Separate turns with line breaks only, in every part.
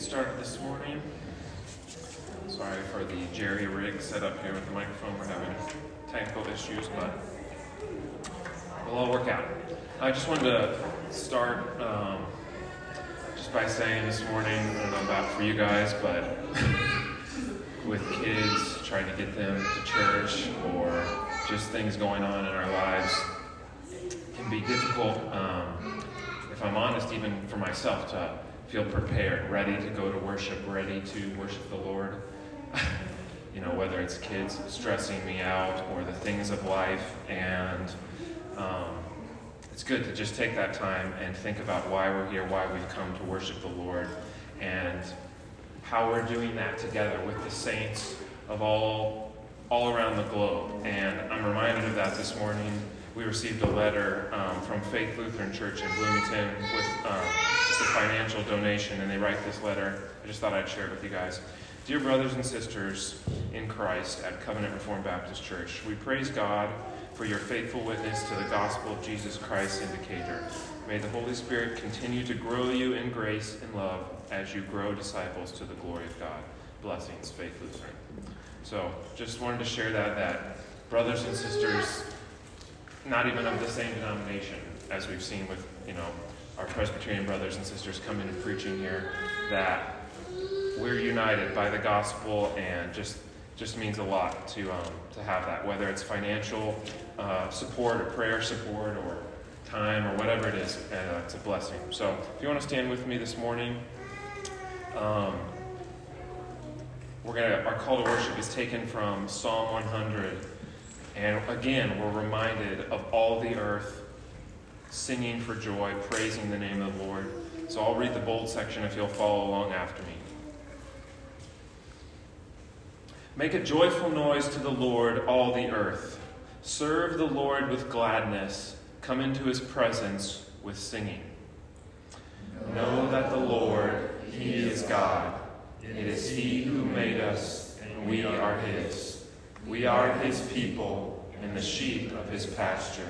started this morning. Sorry for the jerry rig set up here with the microphone. We're having technical issues, but it'll all work out. I just wanted to start um, just by saying this morning, I don't know about for you guys, but with kids, trying to get them to church or just things going on in our lives can be difficult, um, if I'm honest, even for myself to feel prepared, ready to go to worship, ready to worship the Lord. you know, whether it's kids stressing me out or the things of life. And um, it's good to just take that time and think about why we're here, why we've come to worship the Lord, and how we're doing that together with the saints of all all around the globe. And I'm reminded of that this morning. We received a letter um, from Faith Lutheran Church in Bloomington with um, just a financial donation, and they write this letter. I just thought I'd share it with you guys. Dear brothers and sisters in Christ at Covenant Reformed Baptist Church, we praise God for your faithful witness to the gospel of Jesus Christ in Decatur. May the Holy Spirit continue to grow you in grace and love as you grow disciples to the glory of God. Blessings, Faith Lutheran. So, just wanted to share that, that brothers and sisters, not even of the same denomination, as we've seen with, you know, our Presbyterian brothers and sisters coming and preaching here, that we're united by the gospel and just just means a lot to um, to have that, whether it's financial uh, support or prayer support or time or whatever it is. Uh, it's a blessing. So, if you want to stand with me this morning, um, we're gonna. Our call to worship is taken from Psalm 100, and again, we're reminded of all the earth singing for joy, praising the name of the Lord. So I'll read the bold section if you'll follow along after me. Make a joyful noise to the Lord, all the earth. Serve the Lord with gladness. Come into his presence with singing. Know that the Lord, he is God. It is he who made us, and we are his. We are his people and the sheep of his pasture.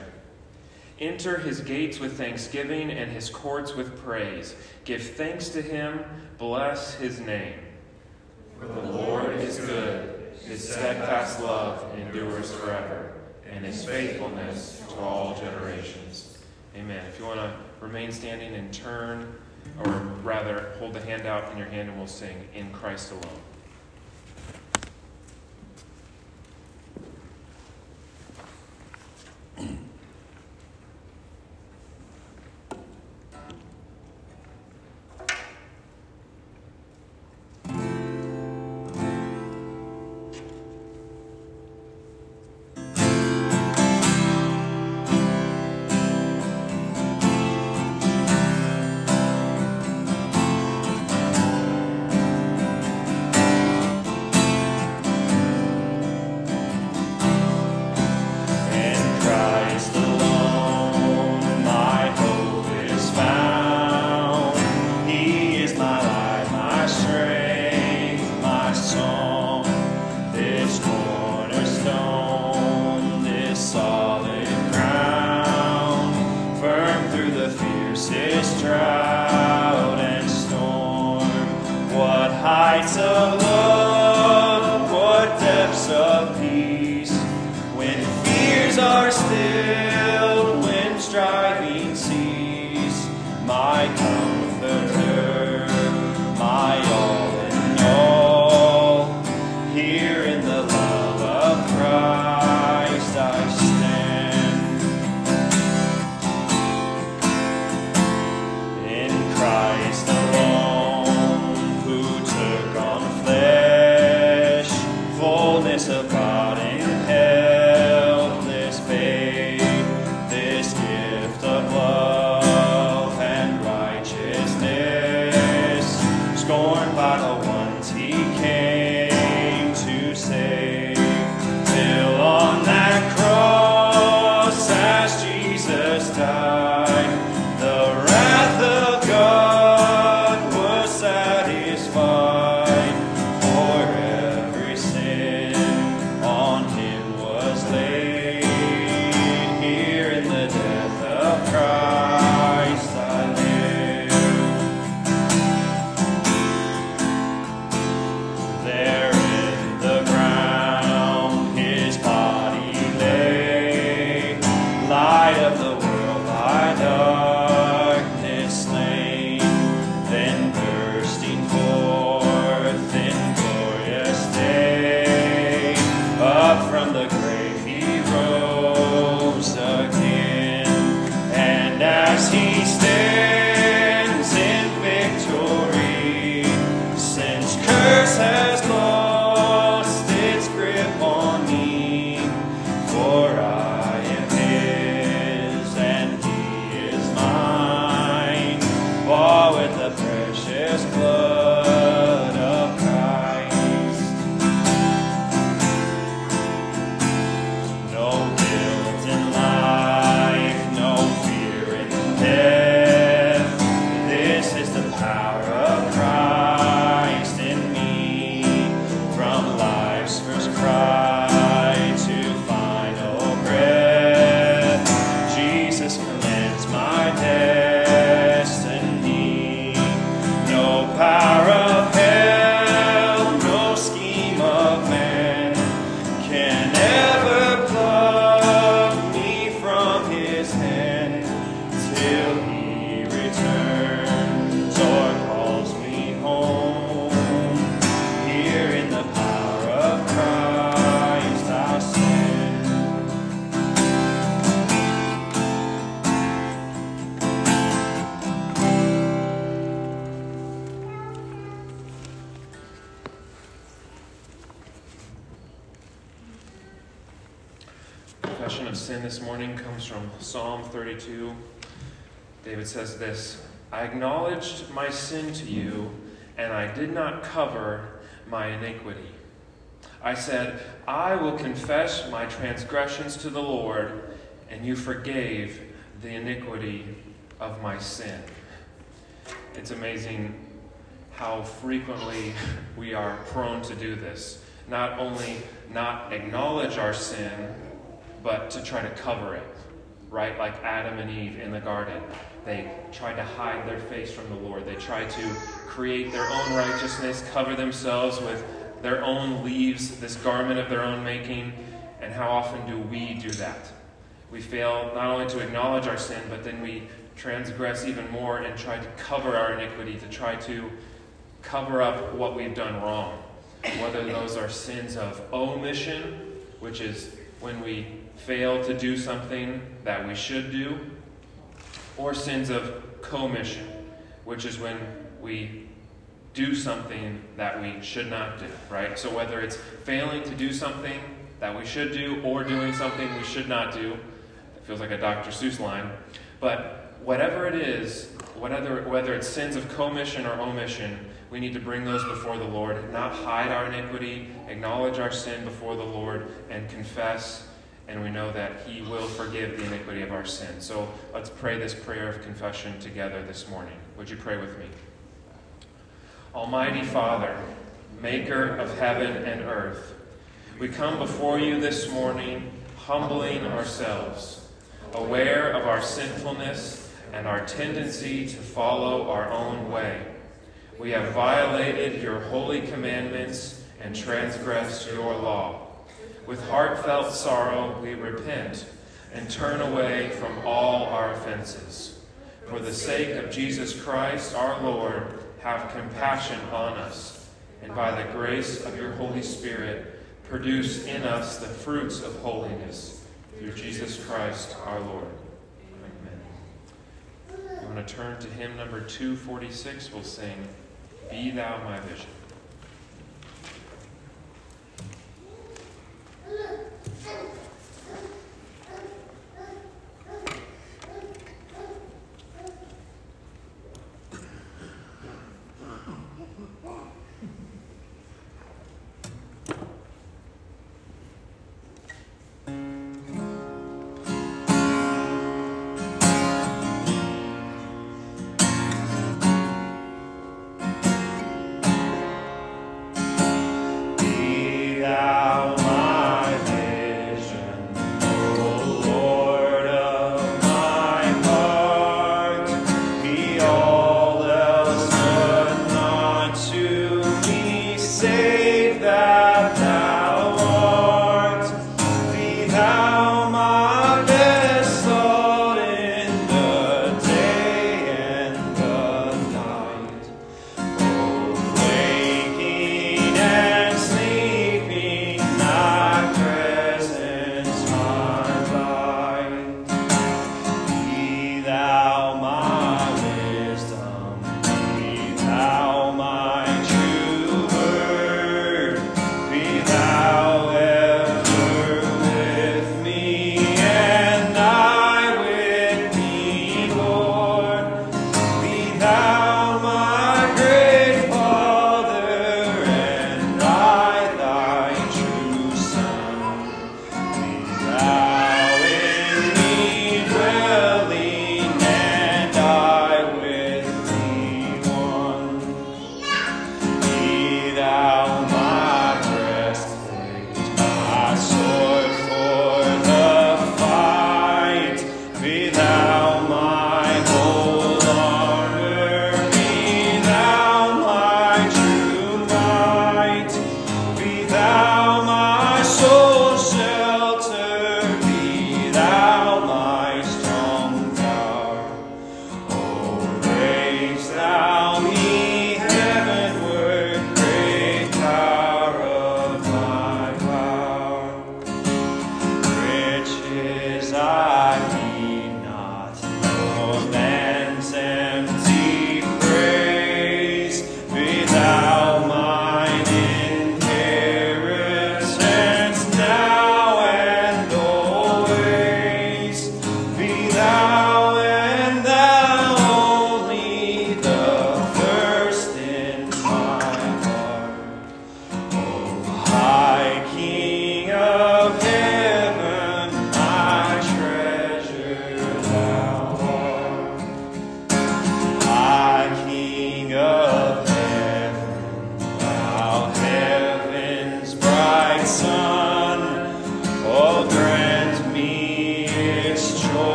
Enter his gates with thanksgiving and his courts with praise. Give thanks to him, bless his name. For the Lord is good his steadfast love endures forever, and his faithfulness to all generations. Amen. If you want to remain standing and turn, or rather hold the hand out in your hand, and we'll sing In Christ Alone. This I acknowledged my sin to you, and I did not cover my iniquity. I said, I will confess my transgressions to the Lord, and you forgave the iniquity of my sin. It's amazing how frequently we are prone to do this. Not only not acknowledge our sin, but to try to cover it, right? Like Adam and Eve in the garden. They tried to hide their face from the Lord. They tried to create their own righteousness, cover themselves with their own leaves, this garment of their own making. And how often do we do that? We fail not only to acknowledge our sin, but then we transgress even more and try to cover our iniquity, to try to cover up what we've done wrong. Whether those are sins of omission, which is when we fail to do something that we should do, or sins of commission, which is when we do something that we should not do, right? So whether it's failing to do something that we should do or doing something we should not do, it feels like a Dr. Seuss line, but whatever it is, whether, whether it's sins of commission or omission, we need to bring those before the Lord, not hide our iniquity, acknowledge our sin before the Lord, and confess and we know that He will forgive the iniquity of our sin. So let's pray this prayer of confession together this morning. Would you pray with me? Almighty Father, maker of heaven and earth, we come before you this morning, humbling ourselves, aware of our sinfulness and our tendency to follow our own way. We have violated your holy commandments and transgressed your law. With heartfelt sorrow, we repent and turn away from all our offenses. For the sake of Jesus Christ, our Lord, have compassion on us, and by the grace of your Holy Spirit, produce in us the fruits of holiness. Through Jesus Christ, our Lord. Amen. You want to turn to hymn number 246? We'll sing, Be Thou My Vision. 嗯。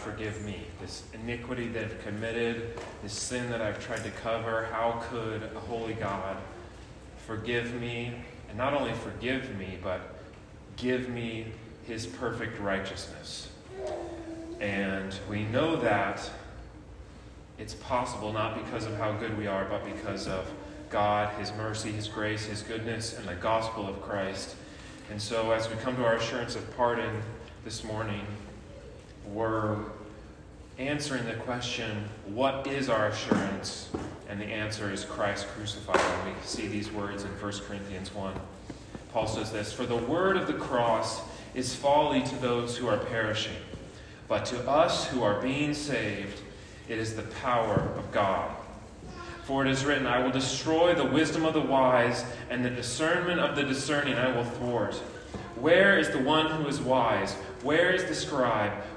Forgive me? This iniquity that I've committed, this sin that I've tried to cover, how could a holy God forgive me? And not only forgive me, but give me his perfect righteousness. And we know that it's possible not because of how good we are, but because of God, His mercy, His grace, His goodness, and the gospel of Christ. And so, as we come to our assurance of pardon this morning, we're answering the question, What is our assurance? And the answer is Christ crucified. And we see these words in 1 Corinthians 1. Paul says this For the word of the cross is folly to those who are perishing, but to us who are being saved, it is the power of God. For it is written, I will destroy the wisdom of the wise, and the discernment of the discerning I will thwart. Where is the one who is wise? Where is the scribe?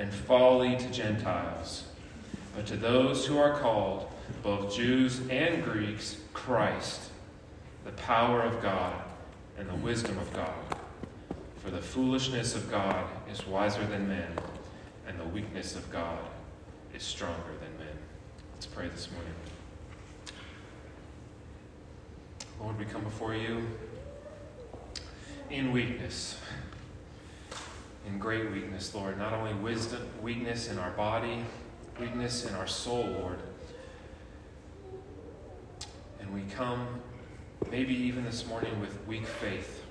and folly to Gentiles. But to those who are called, both Jews and Greeks, Christ the power of God and the wisdom of God. For the foolishness of God is wiser than men, and the weakness of God is stronger than men. Let's pray this morning. Lord, we come before you in weakness, in great weakness, Lord. Not only wisdom, weakness in our body, weakness in our soul, Lord. And we come maybe even this morning with weak faith.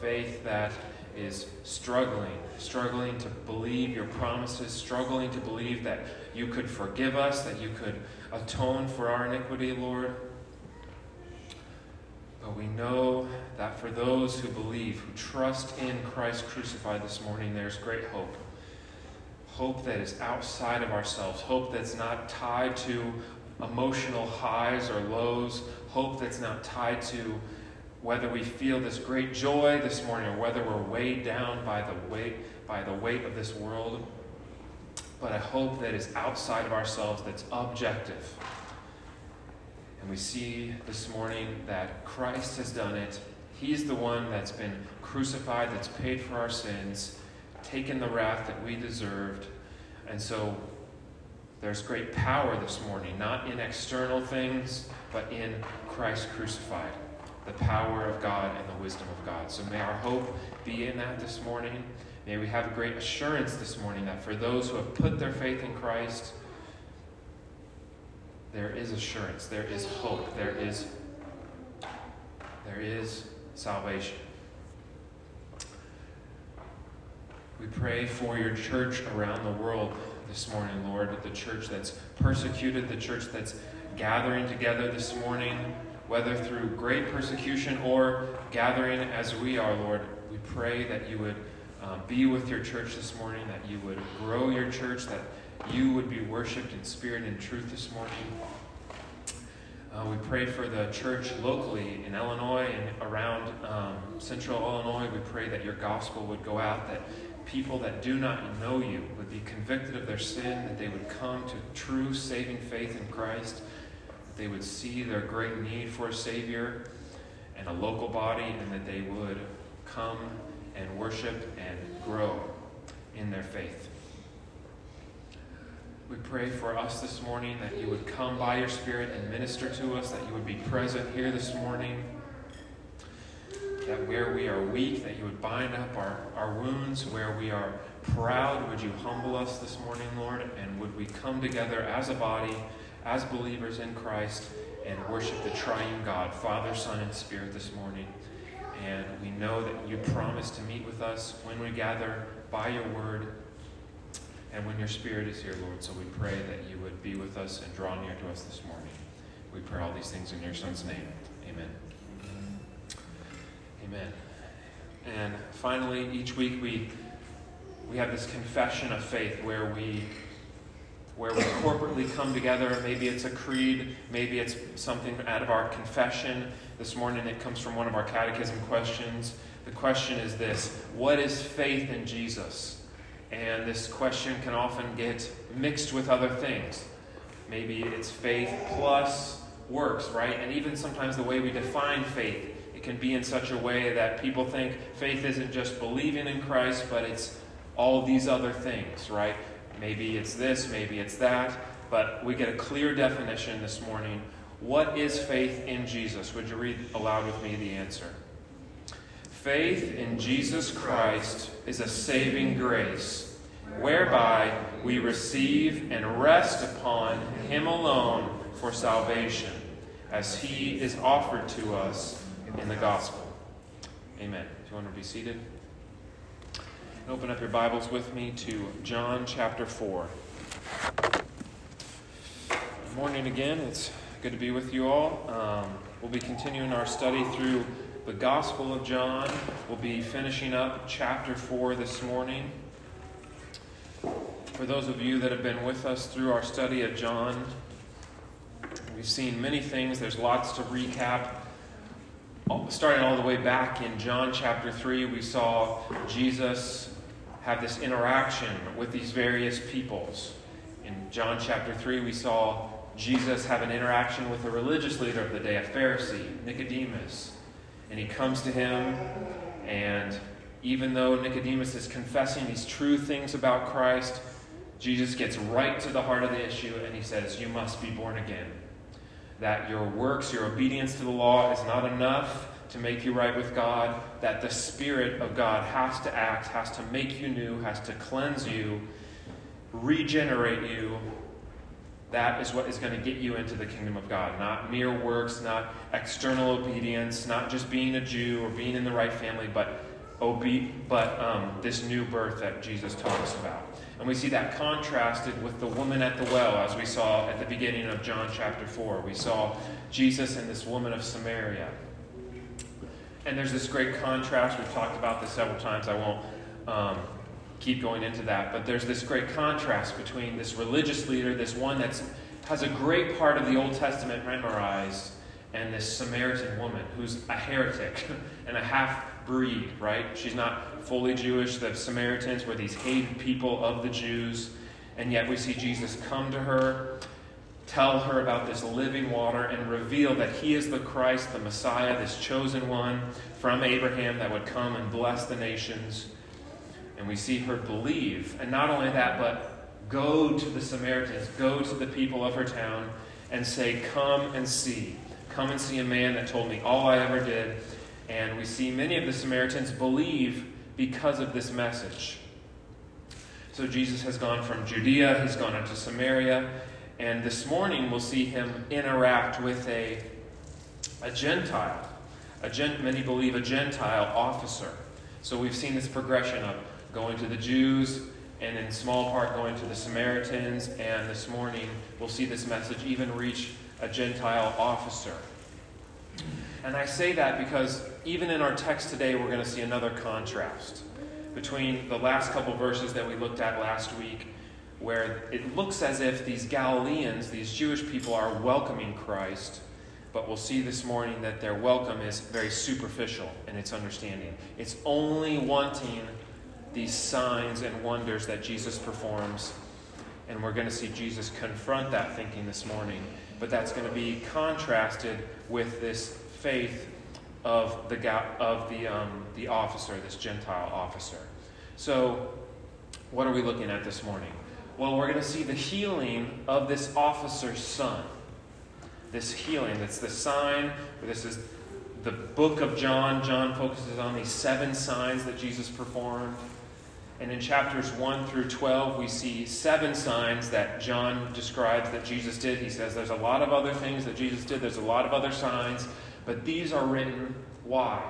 Faith that is struggling, struggling to believe your promises, struggling to believe that you could forgive us, that you could atone for our iniquity, Lord. But we know that for those who believe, who trust in Christ crucified this morning, there's great hope. Hope that is outside of ourselves, hope that's not tied to emotional highs or lows, hope that's not tied to whether we feel this great joy this morning or whether we're weighed down by the weight by the weight of this world. But a hope that is outside of ourselves that's objective and we see this morning that Christ has done it he's the one that's been crucified that's paid for our sins taken the wrath that we deserved and so there's great power this morning, not in external things, but in Christ crucified, the power of God and the wisdom of God. So may our hope be in that this morning. May we have a great assurance this morning that for those who have put their faith in Christ, there is assurance, there is hope, there is there is salvation. We pray for your church around the world this morning, Lord, the church that's persecuted, the church that's gathering together this morning, whether through great persecution or gathering as we are, Lord. We pray that you would um, be with your church this morning, that you would grow your church, that you would be worshiped in spirit and truth this morning. Uh, we pray for the church locally in Illinois and around um, central Illinois. We pray that your gospel would go out, that people that do not know you would be convicted of their sin, that they would come to true saving faith in Christ, that they would see their great need for a Savior and a local body, and that they would come and worship and grow in their faith. We pray for us this morning that you would come by your Spirit and minister to us, that you would be present here this morning that where we are weak, that you would bind up our, our wounds. Where we are proud, would you humble us this morning, Lord? And would we come together as a body, as believers in Christ, and worship the triune God, Father, Son, and Spirit this morning? And we know that you promise to meet with us when we gather by your word and when your Spirit is here, Lord. So we pray that you would be with us and draw near to us this morning. We pray all these things in your Son's name. Amen. Amen. And finally, each week we we have this confession of faith where we where we corporately come together. Maybe it's a creed, maybe it's something out of our confession. This morning it comes from one of our catechism questions. The question is this What is faith in Jesus? And this question can often get mixed with other things. Maybe it's faith plus works, right? And even sometimes the way we define faith, it can be in such a way that people think faith isn't just believing in Christ, but it's all these other things, right? Maybe it's this, maybe it's that, but we get a clear definition this morning. What is faith in Jesus? Would you read aloud with me the answer? Faith in Jesus Christ is a saving grace, whereby we receive and rest upon Him alone for salvation, as He is offered to us in the gospel. Amen. If you want to be seated. Open up your Bibles with me to John chapter 4. Good morning again. It's good to be with you all. Um, we'll be continuing our study through the Gospel of John. We'll be finishing up chapter 4 this morning. For those of you that have been with us through our study of John, we've seen many things. There's lots to recap starting all the way back in John chapter 3, we saw Jesus have this interaction with these various peoples. In John chapter 3, we saw Jesus have an interaction with a religious leader of the day, a Pharisee, Nicodemus. And he comes to him, and even though Nicodemus is confessing these true things about Christ, Jesus gets right to the heart of the issue and he says, You must be born again. That your works, your obedience to the law is not enough to make you right with God, that the Spirit of God has to act, has to make you new, has to cleanse you, regenerate you. That is what is going to get you into the kingdom of God. Not mere works, not external obedience, not just being a Jew or being in the right family, but obe- but um, this new birth that Jesus us about. And we see that contrasted with the woman at the well, as we saw at the beginning of John chapter 4. We saw Jesus and this woman of Samaria. And there's this great contrast. We've talked about this several times. I won't um, keep going into that. But there's this great contrast between this religious leader, this one that has a great part of the Old Testament memorized, and this Samaritan woman who's a heretic and a half breed, right? She's not fully Jewish. The Samaritans were these hated people of the Jews. And yet we see Jesus come to her tell her about this living water and reveal that he is the Christ, the Messiah, this chosen one from Abraham that would come and bless the nations. And we see her believe. And not only that, but go to the Samaritans, go to the people of her town, and say, Come and see. Come and see a man that told me all I ever did. And we see many of the Samaritans believe because of this message. So Jesus has gone from Judea, he's gone into Samaria, and this morning we'll see him interact with a, a Gentile. A gent, many believe a Gentile officer. So we've seen this progression of going to the Jews and in small part going to the Samaritans. And this morning we'll see this message even reach a Gentile officer. And I say that because even in our text today, we're going to see another contrast between the last couple verses that we looked at last week where it looks as if these Galileans, these Jewish people, are welcoming Christ, but we'll see this morning that their welcome is very superficial in its understanding. It's only wanting these signs and wonders that Jesus performs. And we're going to see Jesus confront that thinking this morning. But that's going to be contrasted with this faith of the, of the, um, the officer, this Gentile officer. So, what are we looking at this morning? Well, we're going to see the healing of this officer's son. This healing, that's the sign, this is the book of John. John focuses on these seven signs that Jesus performed. And in chapters 1 through 12, we see seven signs that John describes that Jesus did. He says there's a lot of other things that Jesus did, there's a lot of other signs, but these are written. Why?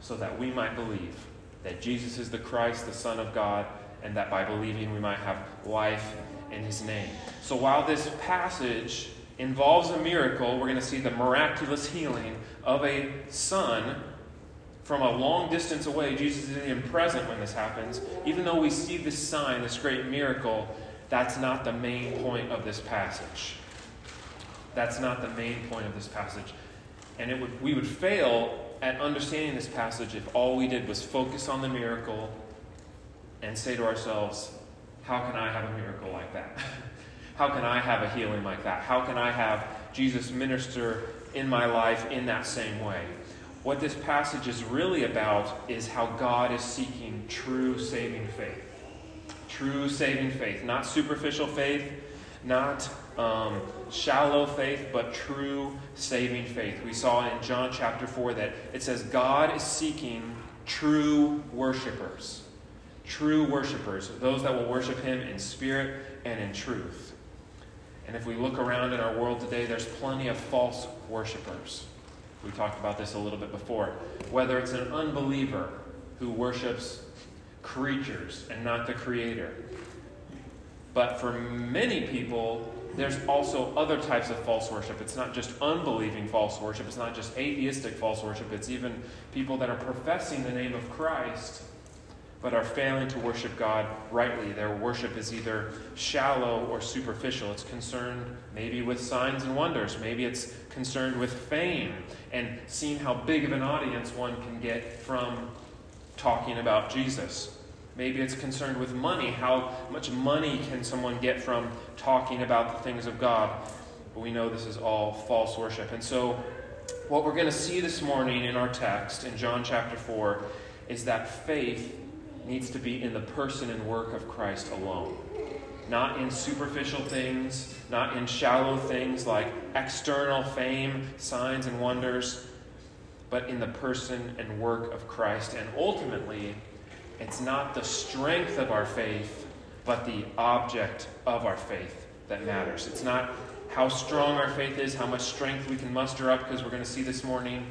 So that we might believe that Jesus is the Christ, the Son of God, and that by believing we might have life in his name. So while this passage involves a miracle, we're going to see the miraculous healing of a son from a long distance away. Jesus isn't even present when this happens. Even though we see this sign, this great miracle, that's not the main point of this passage. That's not the main point of this passage. And it would, we would fail at understanding this passage if all we did was focus on the miracle and say to ourselves, How can I have a miracle like that? How can I have a healing like that? How can I have Jesus minister in my life in that same way? What this passage is really about is how God is seeking true saving faith. True saving faith, not superficial faith, not um, shallow faith, but true saving faith. We saw in John chapter 4 that it says God is seeking true worshipers. True worshipers, those that will worship Him in spirit and in truth. And if we look around in our world today, there's plenty of false worshipers. We talked about this a little bit before. Whether it's an unbeliever who worships creatures and not the Creator. But for many people, there's also other types of false worship. It's not just unbelieving false worship, it's not just atheistic false worship, it's even people that are professing the name of Christ but are failing to worship God rightly. Their worship is either shallow or superficial. It's concerned maybe with signs and wonders, maybe it's concerned with fame and seeing how big of an audience one can get from talking about Jesus. Maybe it's concerned with money. How much money can someone get from talking about the things of God? But we know this is all false worship. And so, what we're going to see this morning in our text in John chapter 4 is that faith needs to be in the person and work of Christ alone. Not in superficial things, not in shallow things like external fame, signs, and wonders, but in the person and work of Christ. And ultimately, it's not the strength of our faith, but the object of our faith that matters. It's not how strong our faith is, how much strength we can muster up, because we're going to see this morning.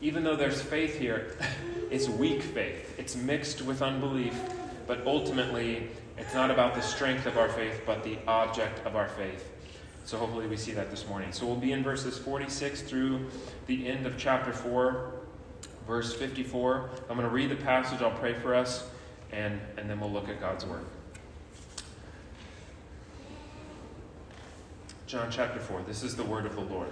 Even though there's faith here, it's weak faith. It's mixed with unbelief, but ultimately, it's not about the strength of our faith, but the object of our faith. So hopefully we see that this morning. So we'll be in verses 46 through the end of chapter 4 verse 54. I'm going to read the passage, I'll pray for us, and, and then we'll look at God's Word. John chapter 4. This is the word of the Lord.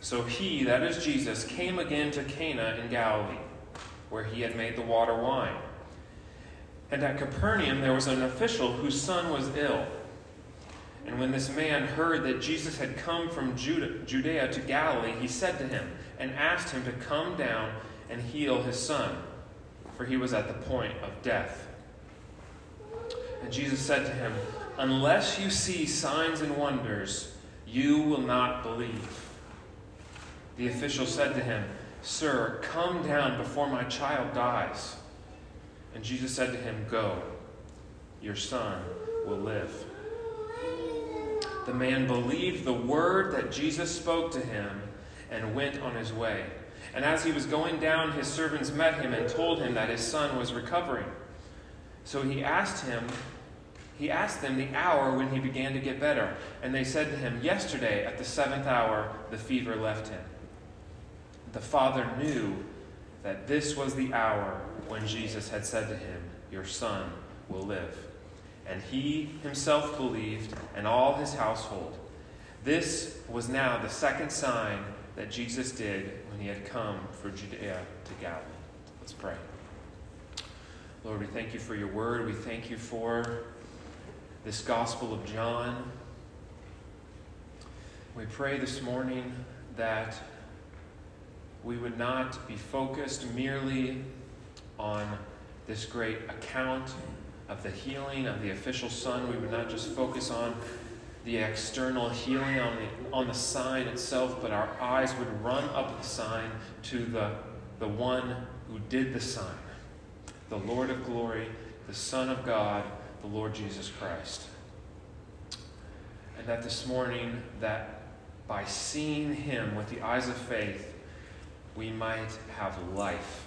So he, that is Jesus, came again to Cana in Galilee, where he had made the water wine. And at Capernaum there was an official whose son was ill. And when this man heard that Jesus had come from Judea to Galilee, he said to him, and asked him to come down and heal his son, for he was at the point of death. And Jesus said to him, Unless you see signs and wonders, you will not believe. The official said to him, Sir, come down before my child dies. And Jesus said to him, Go, your son will live. The man believed the word that Jesus spoke to him and went on his way. And as he was going down, his servants met him and told him that his son was recovering. So he asked him, he asked them the hour when he began to get better. And they said to him, Yesterday at the seventh hour, the fever left him. The father knew that this was the hour when Jesus had said to him, Your son will live. And he himself believed, and all his household. This was now the second sign that Jesus did when he had come for Judea to Galilee. Let's pray. Lord, we thank you for your word. We thank you for this Gospel of John. We pray this morning that we would not be focused merely on this great account of the healing of the official son. We would not just focus on the external healing on the, on the sign itself, but our eyes would run up the sign to the, the one who did the sign the Lord of glory, the Son of God, the Lord Jesus Christ. And that this morning, that by seeing him with the eyes of faith, we might have life.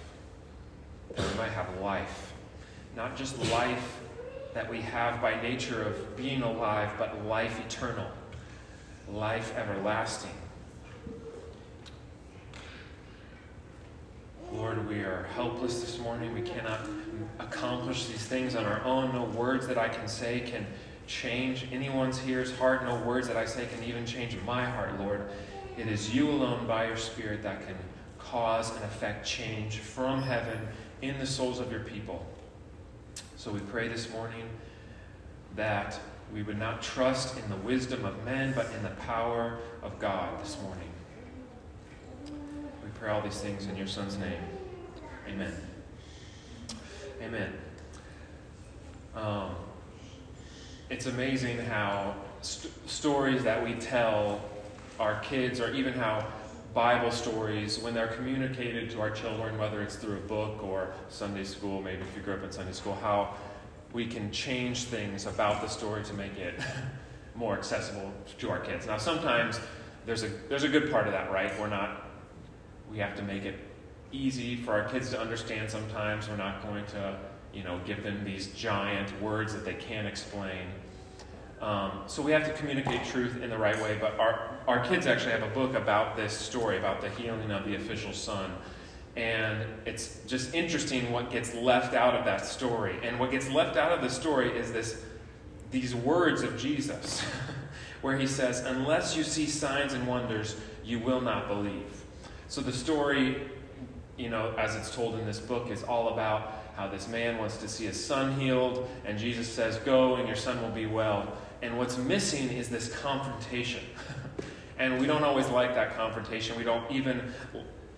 We might have life. Not just life that we have by nature of being alive, but life eternal, life everlasting. Lord, we are helpless this morning. We cannot accomplish these things on our own. No words that I can say can change anyone's here's heart. No words that I say can even change my heart, Lord. It is you alone by your Spirit that can cause and effect change from heaven in the souls of your people. So we pray this morning that we would not trust in the wisdom of men, but in the power of God this morning. We pray all these things in your Son's name. Amen. Amen. Um, it's amazing how st- stories that we tell our kids, or even how Bible stories, when they're communicated to our children, whether it's through a book or Sunday school, maybe if you grew up in Sunday school, how we can change things about the story to make it more accessible to our kids. Now, sometimes there's a there's a good part of that, right? We're not we have to make it easy for our kids to understand. Sometimes we're not going to you know give them these giant words that they can't explain. Um, so we have to communicate truth in the right way. But our our kids actually have a book about this story about the healing of the official son and it's just interesting what gets left out of that story. And what gets left out of the story is this these words of Jesus, where he says, Unless you see signs and wonders, you will not believe. So the story, you know, as it's told in this book, is all about how this man wants to see his son healed, and Jesus says, Go and your son will be well. And what's missing is this confrontation. and we don't always like that confrontation. We don't even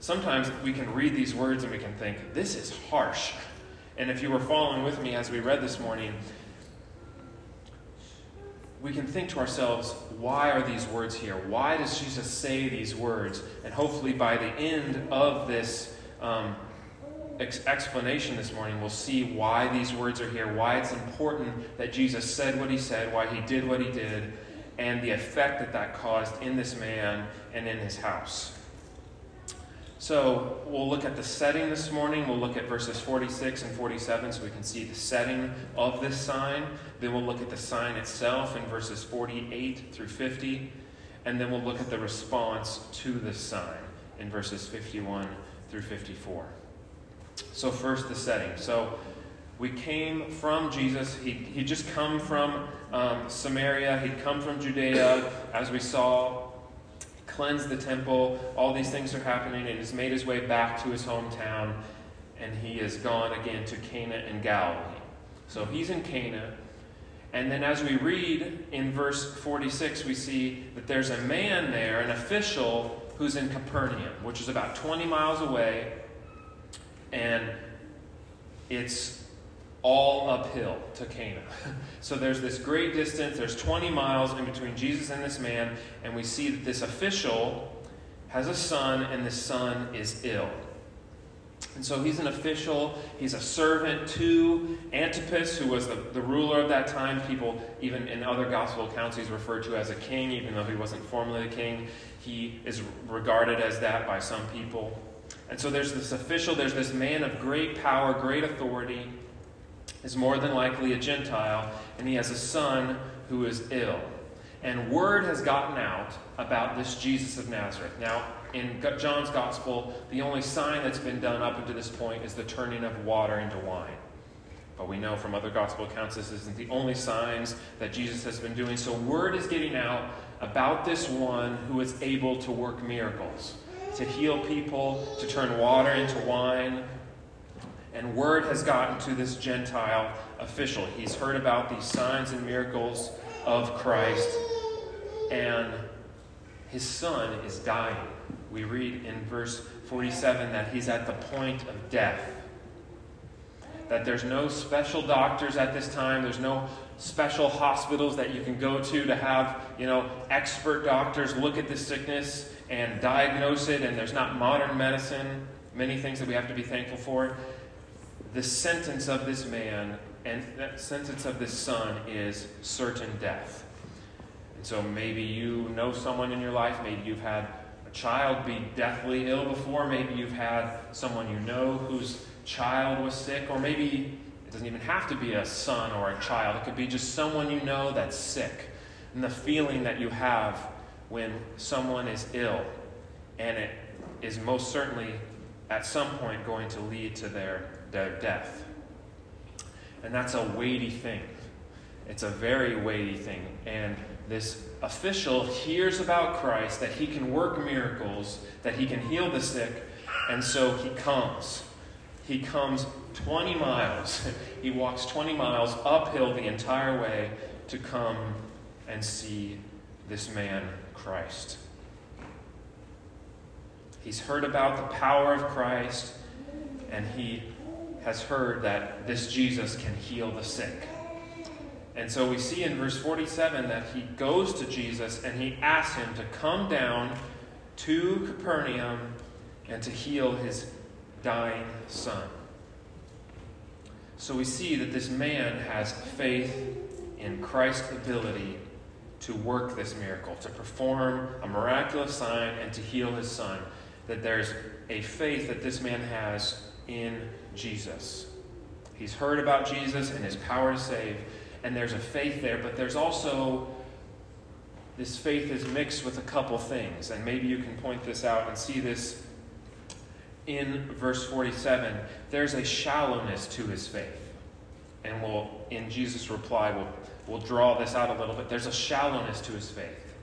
sometimes we can read these words and we can think, this is harsh. And if you were following with me as we read this morning, we can think to ourselves, why are these words here? Why does Jesus say these words? And hopefully, by the end of this um, ex- explanation this morning, we'll see why these words are here, why it's important that Jesus said what he said, why he did what he did, and the effect that that caused in this man and in his house. So we'll look at the setting this morning. We'll look at verses 46 and 47 so we can see the setting of this sign. Then we'll look at the sign itself in verses 48 through 50. And then we'll look at the response to this sign in verses 51 through 54. So, first, the setting. So, we came from Jesus. He, he'd just come from um, Samaria, he'd come from Judea, as we saw cleansed the temple. All these things are happening, and he's made his way back to his hometown, and he has gone again to Cana in Galilee. So he's in Cana. And then as we read in verse 46, we see that there's a man there, an official, who's in Capernaum, which is about 20 miles away. And it's all uphill to Cana. so there's this great distance, there's 20 miles in between Jesus and this man, and we see that this official has a son, and this son is ill. And so he's an official, he's a servant to Antipas, who was the, the ruler of that time. People, even in other gospel accounts, he's referred to as a king, even though he wasn't formally a king. He is regarded as that by some people. And so there's this official, there's this man of great power, great authority is more than likely a Gentile, and he has a son who is ill. And word has gotten out about this Jesus of Nazareth. Now, in John's gospel, the only sign that's been done up until this point is the turning of water into wine. But we know from other gospel accounts this isn't the only signs that Jesus has been doing. So, word is getting out about this one who is able to work miracles, to heal people, to turn water into wine, and word has gotten to this Gentile official. He's heard about these signs and miracles of Christ, and his son is dying. We read in verse 47 that he's at the point of death. That there's no special doctors at this time, there's no special hospitals that you can go to to have, you know, expert doctors look at the sickness and diagnose it, and there's not modern medicine, many things that we have to be thankful for the sentence of this man and the sentence of this son is certain death. And so maybe you know someone in your life, maybe you've had a child be deathly ill before, maybe you've had someone you know whose child was sick, or maybe it doesn't even have to be a son or a child, it could be just someone you know that's sick. And the feeling that you have when someone is ill, and it is most certainly at some point going to lead to their, their death. And that's a weighty thing. It's a very weighty thing. And this official hears about Christ, that he can work miracles, that he can heal the sick, and so he comes. He comes 20 miles. he walks 20 miles uphill the entire way to come and see this man, Christ. He's heard about the power of Christ, and he has heard that this Jesus can heal the sick. And so we see in verse 47 that he goes to Jesus and he asks him to come down to Capernaum and to heal his dying son. So we see that this man has faith in Christ's ability to work this miracle, to perform a miraculous sign, and to heal his son. That there's a faith that this man has in Jesus. He's heard about Jesus and his power to save, and there's a faith there, but there's also this faith is mixed with a couple things, and maybe you can point this out and see this in verse 47. There's a shallowness to his faith. And we'll, in Jesus' reply, we'll, we'll draw this out a little bit. There's a shallowness to his faith.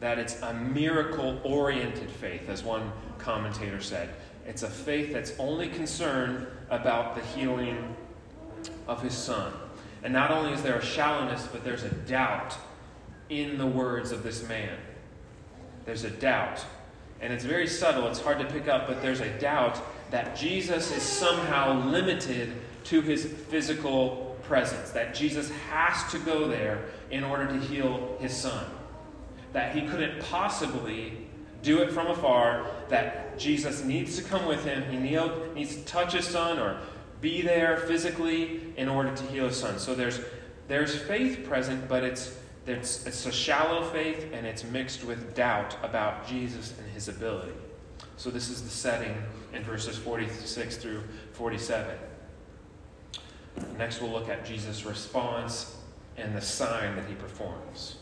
That it's a miracle oriented faith, as one commentator said. It's a faith that's only concerned about the healing of his son. And not only is there a shallowness, but there's a doubt in the words of this man. There's a doubt. And it's very subtle, it's hard to pick up, but there's a doubt that Jesus is somehow limited to his physical presence, that Jesus has to go there in order to heal his son, that he couldn't possibly do it from afar, that Jesus needs to come with him, he needs to touch his son or be there physically in order to heal his son. So there's, there's faith present, but it's, it's, it's a shallow faith and it's mixed with doubt about Jesus and his ability. So this is the setting in verses 46 through 47. Next, we'll look at Jesus' response and the sign that he performs.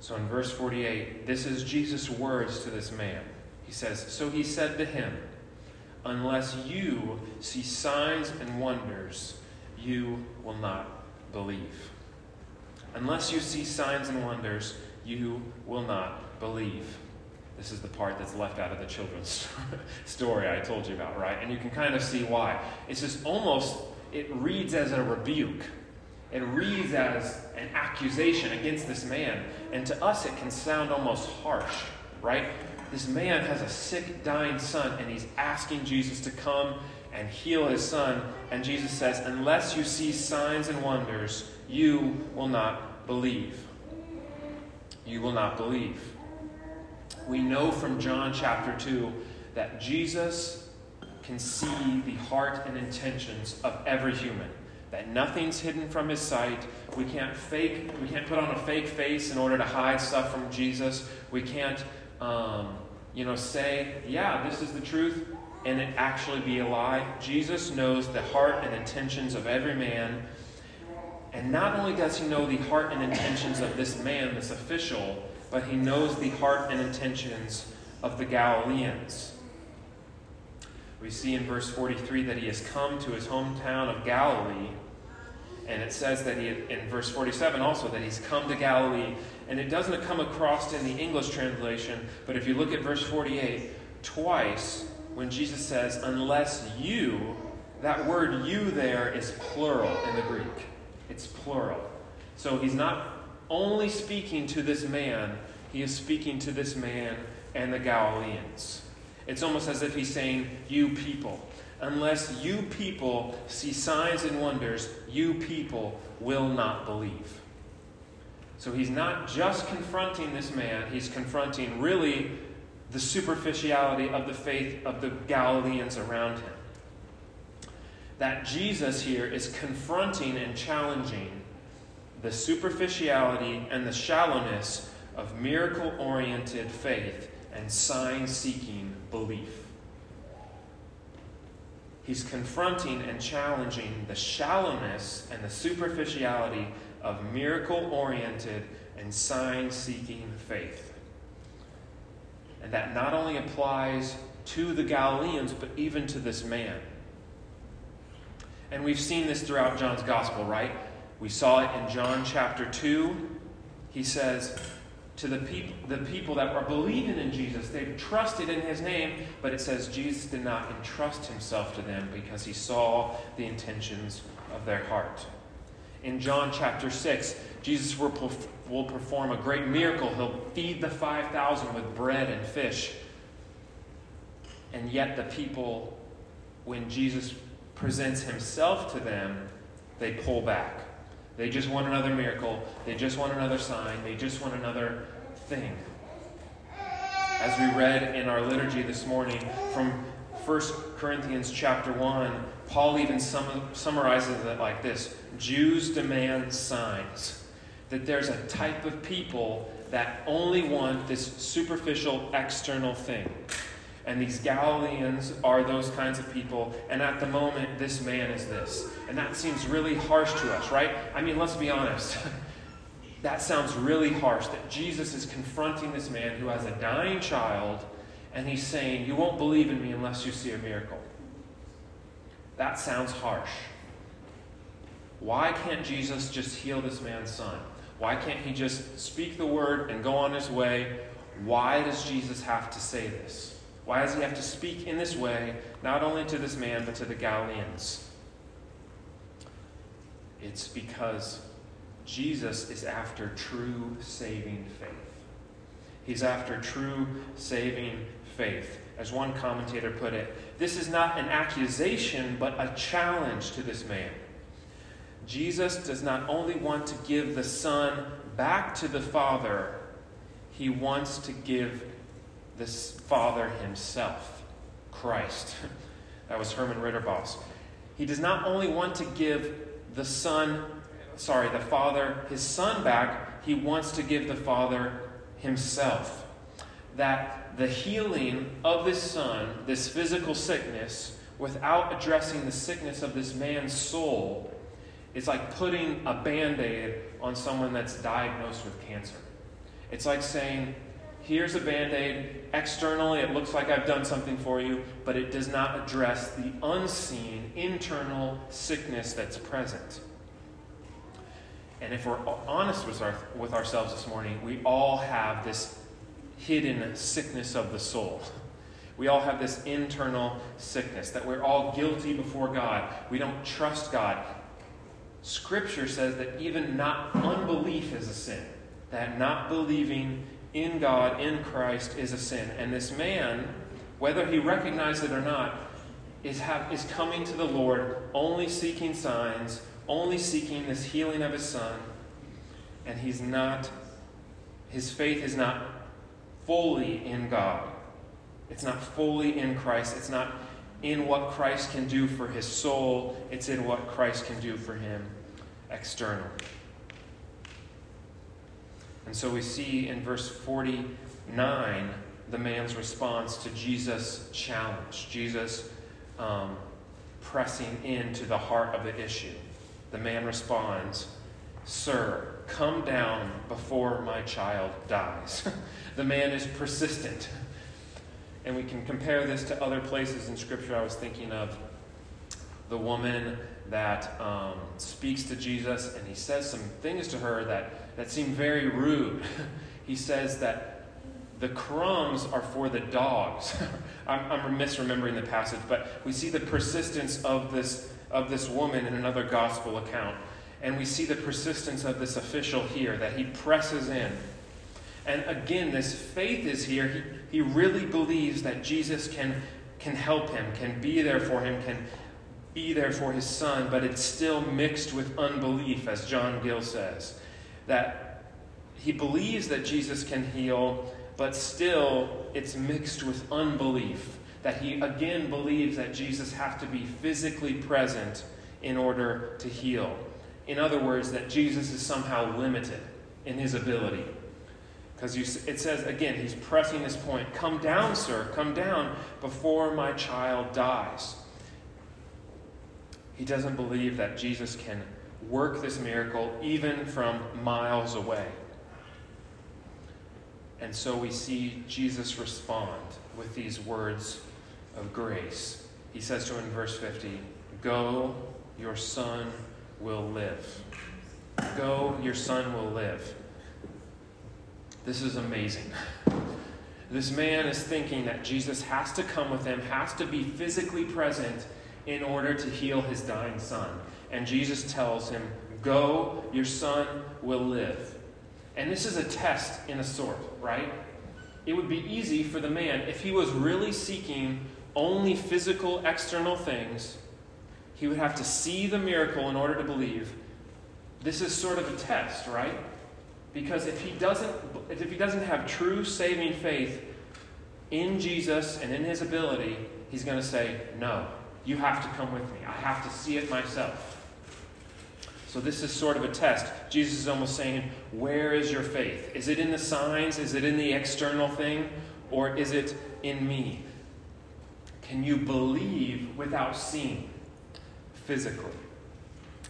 So in verse 48, this is Jesus' words to this man. He says, So he said to him, Unless you see signs and wonders, you will not believe. Unless you see signs and wonders, you will not believe. This is the part that's left out of the children's story I told you about, right? And you can kind of see why. It's just almost, it reads as a rebuke. It reads as an accusation against this man. And to us, it can sound almost harsh, right? This man has a sick, dying son, and he's asking Jesus to come and heal his son. And Jesus says, Unless you see signs and wonders, you will not believe. You will not believe we know from John chapter 2 that Jesus can see the heart and intentions of every human. That nothing's hidden from his sight. We can't fake, we can't put on a fake face in order to hide stuff from Jesus. We can't, um, you know, say, yeah, this is the truth, and it actually be a lie. Jesus knows the heart and intentions of every man. And not only does he know the heart and intentions of this man, this official, but he knows the heart and intentions of the Galileans. We see in verse 43 that he has come to his hometown of Galilee. And it says that he, in verse 47 also, that he's come to Galilee. And it doesn't come across in the English translation, but if you look at verse 48, twice when Jesus says, unless you, that word you there is plural in the Greek. It's plural. So he's not only speaking to this man, he is speaking to this man and the Galileans. It's almost as if he's saying, You people. Unless you people see signs and wonders, you people will not believe. So he's not just confronting this man, he's confronting really the superficiality of the faith of the Galileans around him. That Jesus here is confronting and challenging the superficiality and the shallowness of miracle oriented faith and sign seeking belief. He's confronting and challenging the shallowness and the superficiality of miracle oriented and sign seeking faith. And that not only applies to the Galileans, but even to this man. And we've seen this throughout John's gospel, right? We saw it in John chapter 2. He says, to the people, the people that are believing in Jesus, they've trusted in his name, but it says Jesus did not entrust himself to them because he saw the intentions of their heart. In John chapter 6, Jesus will, will perform a great miracle. He'll feed the 5,000 with bread and fish. And yet, the people, when Jesus presents himself to them, they pull back. They just want another miracle. They just want another sign. They just want another thing. As we read in our liturgy this morning from 1 Corinthians chapter 1, Paul even sum- summarizes it like this Jews demand signs. That there's a type of people that only want this superficial external thing. And these Galileans are those kinds of people. And at the moment, this man is this. And that seems really harsh to us, right? I mean, let's be honest. that sounds really harsh that Jesus is confronting this man who has a dying child and he's saying, You won't believe in me unless you see a miracle. That sounds harsh. Why can't Jesus just heal this man's son? Why can't he just speak the word and go on his way? Why does Jesus have to say this? Why does he have to speak in this way, not only to this man, but to the Galileans? It's because Jesus is after true saving faith. He's after true saving faith. As one commentator put it, this is not an accusation, but a challenge to this man. Jesus does not only want to give the Son back to the Father, he wants to give the Father himself, Christ. That was Herman Ridderbos. He does not only want to give the Son, sorry, the Father, his Son back, he wants to give the Father himself. That the healing of this Son, this physical sickness, without addressing the sickness of this man's soul, is like putting a band aid on someone that's diagnosed with cancer. It's like saying, here's a band aid. Externally, it looks like I've done something for you, but it does not address the unseen, internal sickness that's present. And if we're honest with, our, with ourselves this morning, we all have this hidden sickness of the soul. We all have this internal sickness that we're all guilty before God. We don't trust God. Scripture says that even not unbelief is a sin, that not believing in God, in Christ, is a sin. And this man, whether he recognizes it or not, is, have, is coming to the Lord only seeking signs, only seeking this healing of his son. And he's not, his faith is not fully in God. It's not fully in Christ. It's not in what Christ can do for his soul, it's in what Christ can do for him externally. And so we see in verse 49 the man's response to Jesus' challenge, Jesus um, pressing into the heart of the issue. The man responds, Sir, come down before my child dies. the man is persistent. And we can compare this to other places in Scripture. I was thinking of the woman that um, speaks to Jesus, and he says some things to her that, that seem very rude. he says that the crumbs are for the dogs. I'm, I'm misremembering the passage, but we see the persistence of this, of this woman in another gospel account. And we see the persistence of this official here, that he presses in. And again, this faith is here. He, he really believes that Jesus can, can help him, can be there for him, can be there for his son, but it's still mixed with unbelief, as John Gill says. That he believes that Jesus can heal, but still it's mixed with unbelief. That he again believes that Jesus has to be physically present in order to heal. In other words, that Jesus is somehow limited in his ability. Because it says, again, he's pressing this point Come down, sir, come down before my child dies. He doesn't believe that Jesus can work this miracle even from miles away. And so we see Jesus respond with these words of grace. He says to him in verse 50 Go, your son will live. Go, your son will live. This is amazing. This man is thinking that Jesus has to come with him, has to be physically present in order to heal his dying son. And Jesus tells him, Go, your son will live. And this is a test in a sort, right? It would be easy for the man, if he was really seeking only physical external things, he would have to see the miracle in order to believe. This is sort of a test, right? Because if he doesn't if he doesn't have true saving faith in Jesus and in his ability, he's going to say, "No, you have to come with me. I have to see it myself." So this is sort of a test. Jesus is almost saying, Where is your faith? Is it in the signs? Is it in the external thing? Or is it in me? Can you believe without seeing physically?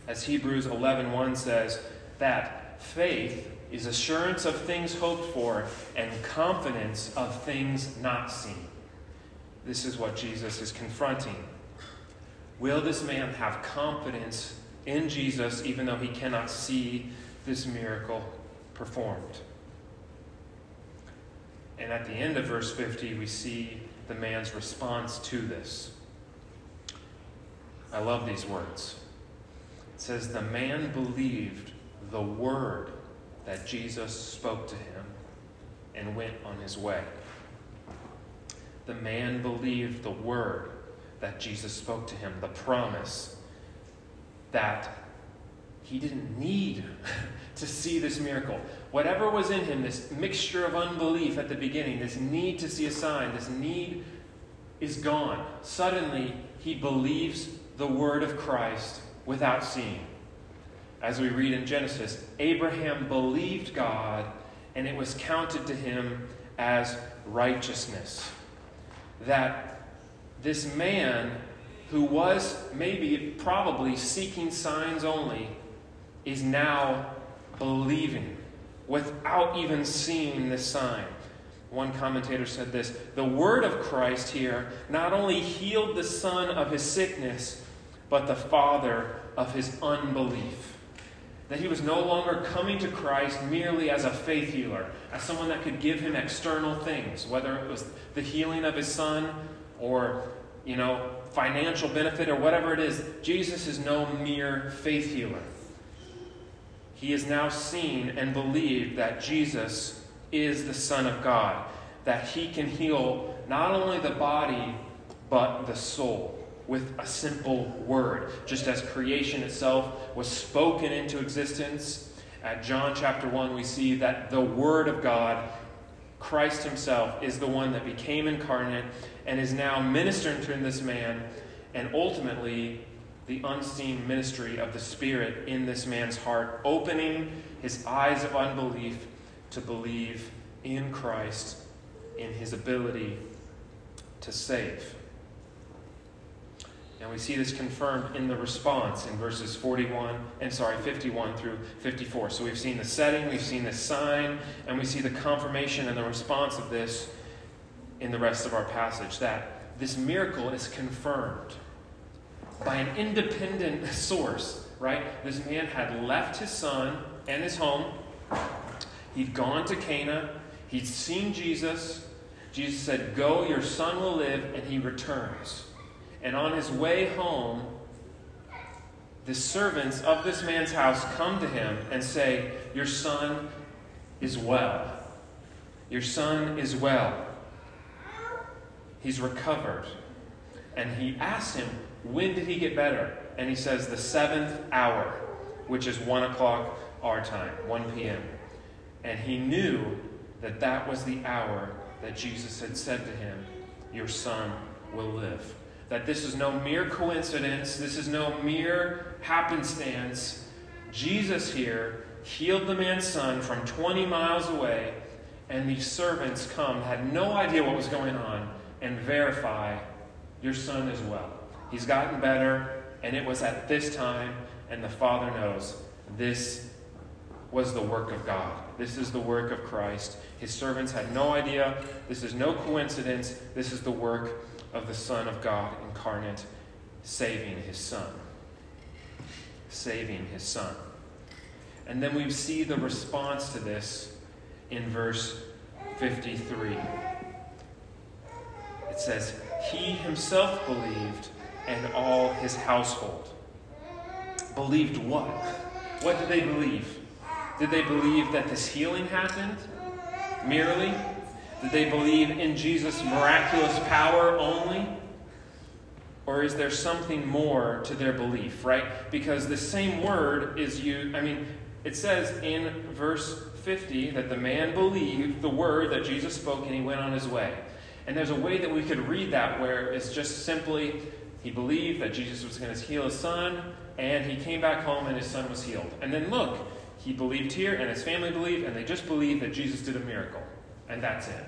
As Hebrews 11:1 says, that faith is assurance of things hoped for and confidence of things not seen. This is what Jesus is confronting. Will this man have confidence in Jesus, even though he cannot see this miracle performed. And at the end of verse 50, we see the man's response to this. I love these words. It says, The man believed the word that Jesus spoke to him and went on his way. The man believed the word that Jesus spoke to him, the promise that he didn't need to see this miracle. Whatever was in him, this mixture of unbelief at the beginning, this need to see a sign, this need is gone. Suddenly, he believes the word of Christ without seeing. As we read in Genesis, Abraham believed God, and it was counted to him as righteousness. That this man who was maybe, probably seeking signs only, is now believing without even seeing the sign. One commentator said this The word of Christ here not only healed the son of his sickness, but the father of his unbelief. That he was no longer coming to Christ merely as a faith healer, as someone that could give him external things, whether it was the healing of his son or, you know, financial benefit or whatever it is, Jesus is no mere faith healer. He is now seen and believed that Jesus is the Son of God, that he can heal not only the body, but the soul with a simple word. Just as creation itself was spoken into existence, at John chapter 1, we see that the Word of God, Christ Himself, is the one that became incarnate and is now ministering to this man, and ultimately the unseen ministry of the Spirit in this man's heart, opening his eyes of unbelief to believe in Christ, in his ability to save. And we see this confirmed in the response in verses 41 and sorry, 51 through 54. So we've seen the setting, we've seen the sign, and we see the confirmation and the response of this in the rest of our passage that this miracle is confirmed by an independent source, right? This man had left his son and his home. He'd gone to Cana. He'd seen Jesus. Jesus said, Go, your son will live, and he returns. And on his way home, the servants of this man's house come to him and say, Your son is well. Your son is well. He's recovered. And he asks him, When did he get better? And he says, The seventh hour, which is 1 o'clock our time, 1 p.m. And he knew that that was the hour that Jesus had said to him, Your son will live. That this is no mere coincidence, this is no mere happenstance. Jesus here healed the man's son from 20 miles away, and these servants come, had no idea what was going on, and verify your son is well. He's gotten better, and it was at this time, and the Father knows this was the work of God. This is the work of Christ. His servants had no idea. This is no coincidence. This is the work of the Son of God incarnate saving his Son. Saving his Son. And then we see the response to this in verse 53. It says, He himself believed, and all his household. Believed what? What did they believe? Did they believe that this healing happened merely? Did they believe in Jesus' miraculous power only? Or is there something more to their belief, right? Because the same word is used, I mean, it says in verse 50 that the man believed the word that Jesus spoke and he went on his way. And there's a way that we could read that where it's just simply he believed that Jesus was going to heal his son, and he came back home and his son was healed. And then look, he believed here, and his family believed, and they just believed that Jesus did a miracle. And that's it.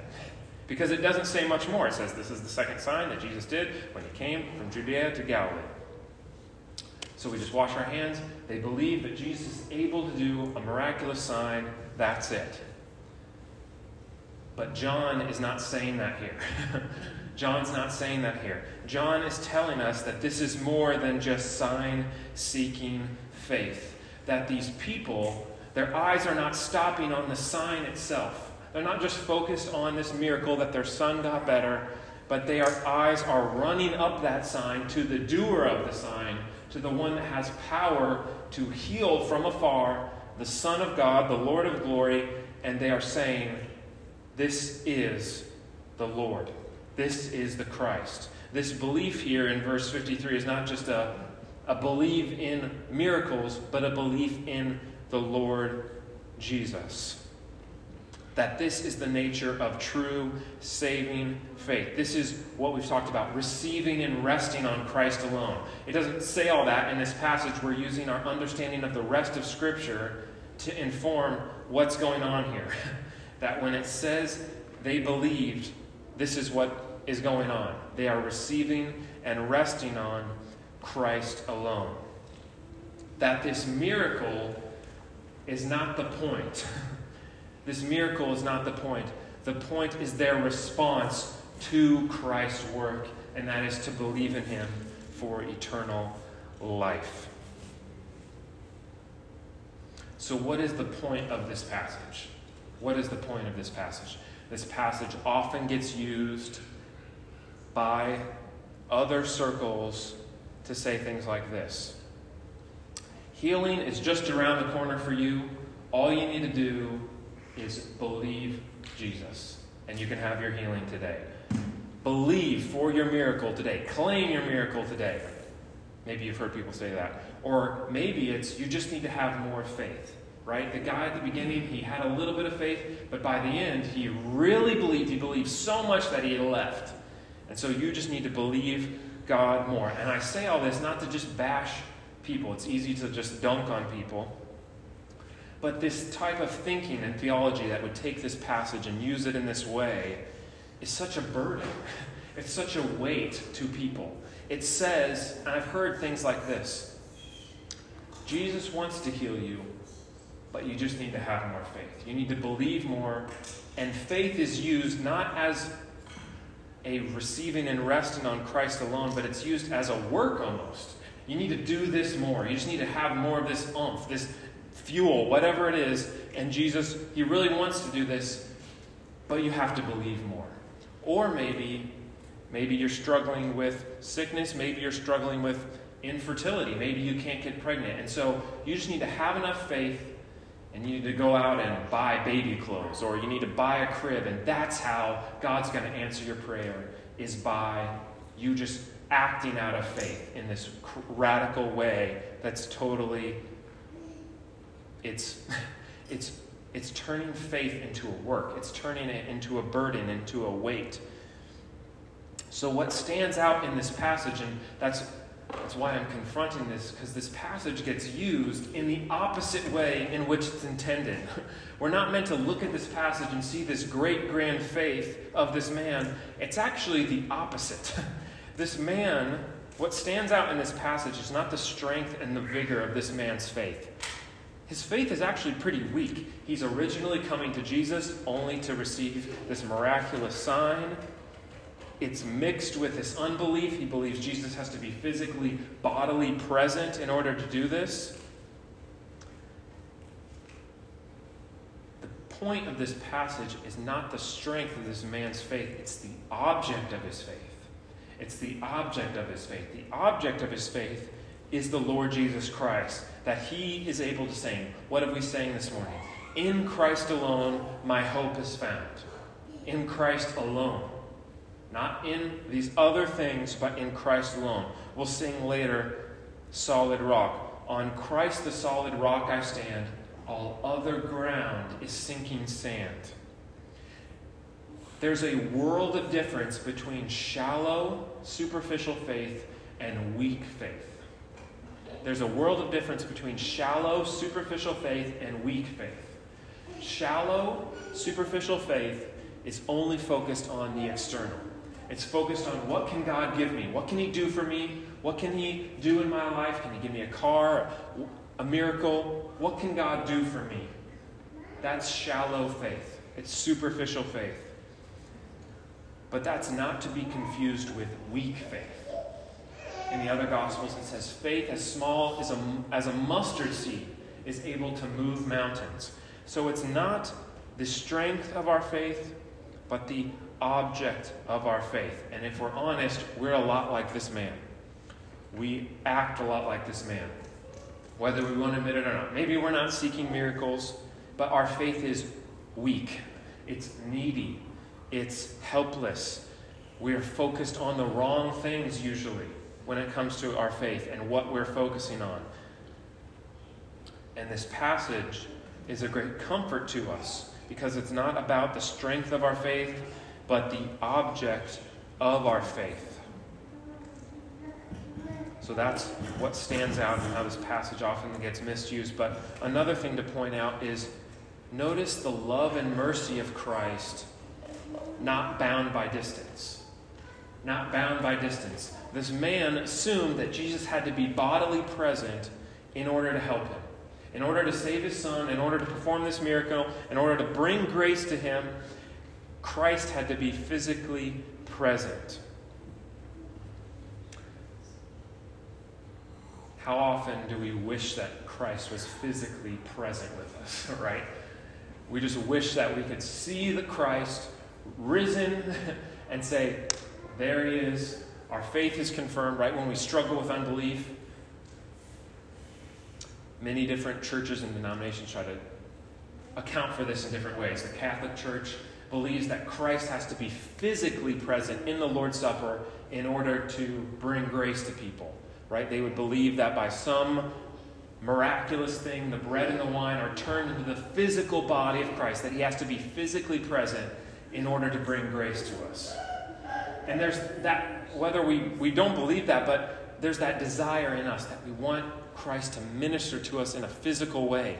Because it doesn't say much more. It says this is the second sign that Jesus did when he came from Judea to Galilee. So we just wash our hands. They believe that Jesus is able to do a miraculous sign. That's it. But John is not saying that here. John's not saying that here. John is telling us that this is more than just sign seeking faith. That these people, their eyes are not stopping on the sign itself. They're not just focused on this miracle that their son got better, but their eyes are running up that sign to the doer of the sign, to the one that has power to heal from afar, the Son of God, the Lord of glory, and they are saying, This is the Lord. This is the Christ. This belief here in verse 53 is not just a, a belief in miracles, but a belief in the Lord Jesus. That this is the nature of true saving faith. This is what we've talked about receiving and resting on Christ alone. It doesn't say all that in this passage. We're using our understanding of the rest of Scripture to inform what's going on here. that when it says they believed, this is what is going on. They are receiving and resting on Christ alone. That this miracle is not the point. this miracle is not the point. The point is their response to Christ's work, and that is to believe in Him for eternal life. So, what is the point of this passage? What is the point of this passage? This passage often gets used by other circles to say things like this Healing is just around the corner for you. All you need to do is believe Jesus, and you can have your healing today. Believe for your miracle today. Claim your miracle today. Maybe you've heard people say that. Or maybe it's you just need to have more faith right? The guy at the beginning, he had a little bit of faith, but by the end, he really believed. He believed so much that he left. And so you just need to believe God more. And I say all this not to just bash people, it's easy to just dunk on people. But this type of thinking and theology that would take this passage and use it in this way is such a burden. It's such a weight to people. It says, and I've heard things like this Jesus wants to heal you, but you just need to have more faith. You need to believe more. And faith is used not as a receiving and resting on Christ alone, but it's used as a work almost. You need to do this more. You just need to have more of this umph, this fuel, whatever it is. And Jesus, He really wants to do this, but you have to believe more. Or maybe, maybe you're struggling with sickness, maybe you're struggling with infertility, maybe you can't get pregnant. And so you just need to have enough faith and you need to go out and buy baby clothes or you need to buy a crib and that's how god's going to answer your prayer is by you just acting out of faith in this radical way that's totally it's it's it's turning faith into a work. It's turning it into a burden into a weight. So what stands out in this passage and that's that's why I'm confronting this, because this passage gets used in the opposite way in which it's intended. We're not meant to look at this passage and see this great grand faith of this man. It's actually the opposite. This man, what stands out in this passage is not the strength and the vigor of this man's faith. His faith is actually pretty weak. He's originally coming to Jesus only to receive this miraculous sign it's mixed with this unbelief. He believes Jesus has to be physically, bodily present in order to do this. The point of this passage is not the strength of this man's faith, it's the object of his faith. It's the object of his faith. The object of his faith is the Lord Jesus Christ, that he is able to sing. What have we sang this morning? In Christ alone, my hope is found. In Christ alone. Not in these other things, but in Christ alone. We'll sing later, Solid Rock. On Christ the solid rock I stand, all other ground is sinking sand. There's a world of difference between shallow, superficial faith and weak faith. There's a world of difference between shallow, superficial faith and weak faith. Shallow, superficial faith is only focused on the external. It's focused on what can God give me? What can He do for me? What can He do in my life? Can He give me a car, a miracle? What can God do for me? That's shallow faith. It's superficial faith. But that's not to be confused with weak faith. In the other Gospels, it says, faith as small as a, as a mustard seed is able to move mountains. So it's not the strength of our faith, but the object of our faith. And if we're honest, we're a lot like this man. We act a lot like this man, whether we want to admit it or not. Maybe we're not seeking miracles, but our faith is weak, it's needy, it's helpless. We're focused on the wrong things usually when it comes to our faith and what we're focusing on. And this passage is a great comfort to us because it's not about the strength of our faith, but the object of our faith. So that's what stands out and how this passage often gets misused. But another thing to point out is notice the love and mercy of Christ, not bound by distance. Not bound by distance. This man assumed that Jesus had to be bodily present in order to help him, in order to save his son, in order to perform this miracle, in order to bring grace to him. Christ had to be physically present. How often do we wish that Christ was physically present with us, right? We just wish that we could see the Christ risen and say, There he is. Our faith is confirmed, right? When we struggle with unbelief, many different churches and denominations try to account for this in different ways. The Catholic Church believes that Christ has to be physically present in the Lord's Supper in order to bring grace to people, right? They would believe that by some miraculous thing, the bread and the wine are turned into the physical body of Christ, that he has to be physically present in order to bring grace to us. And there's that, whether we, we don't believe that, but there's that desire in us that we want Christ to minister to us in a physical way.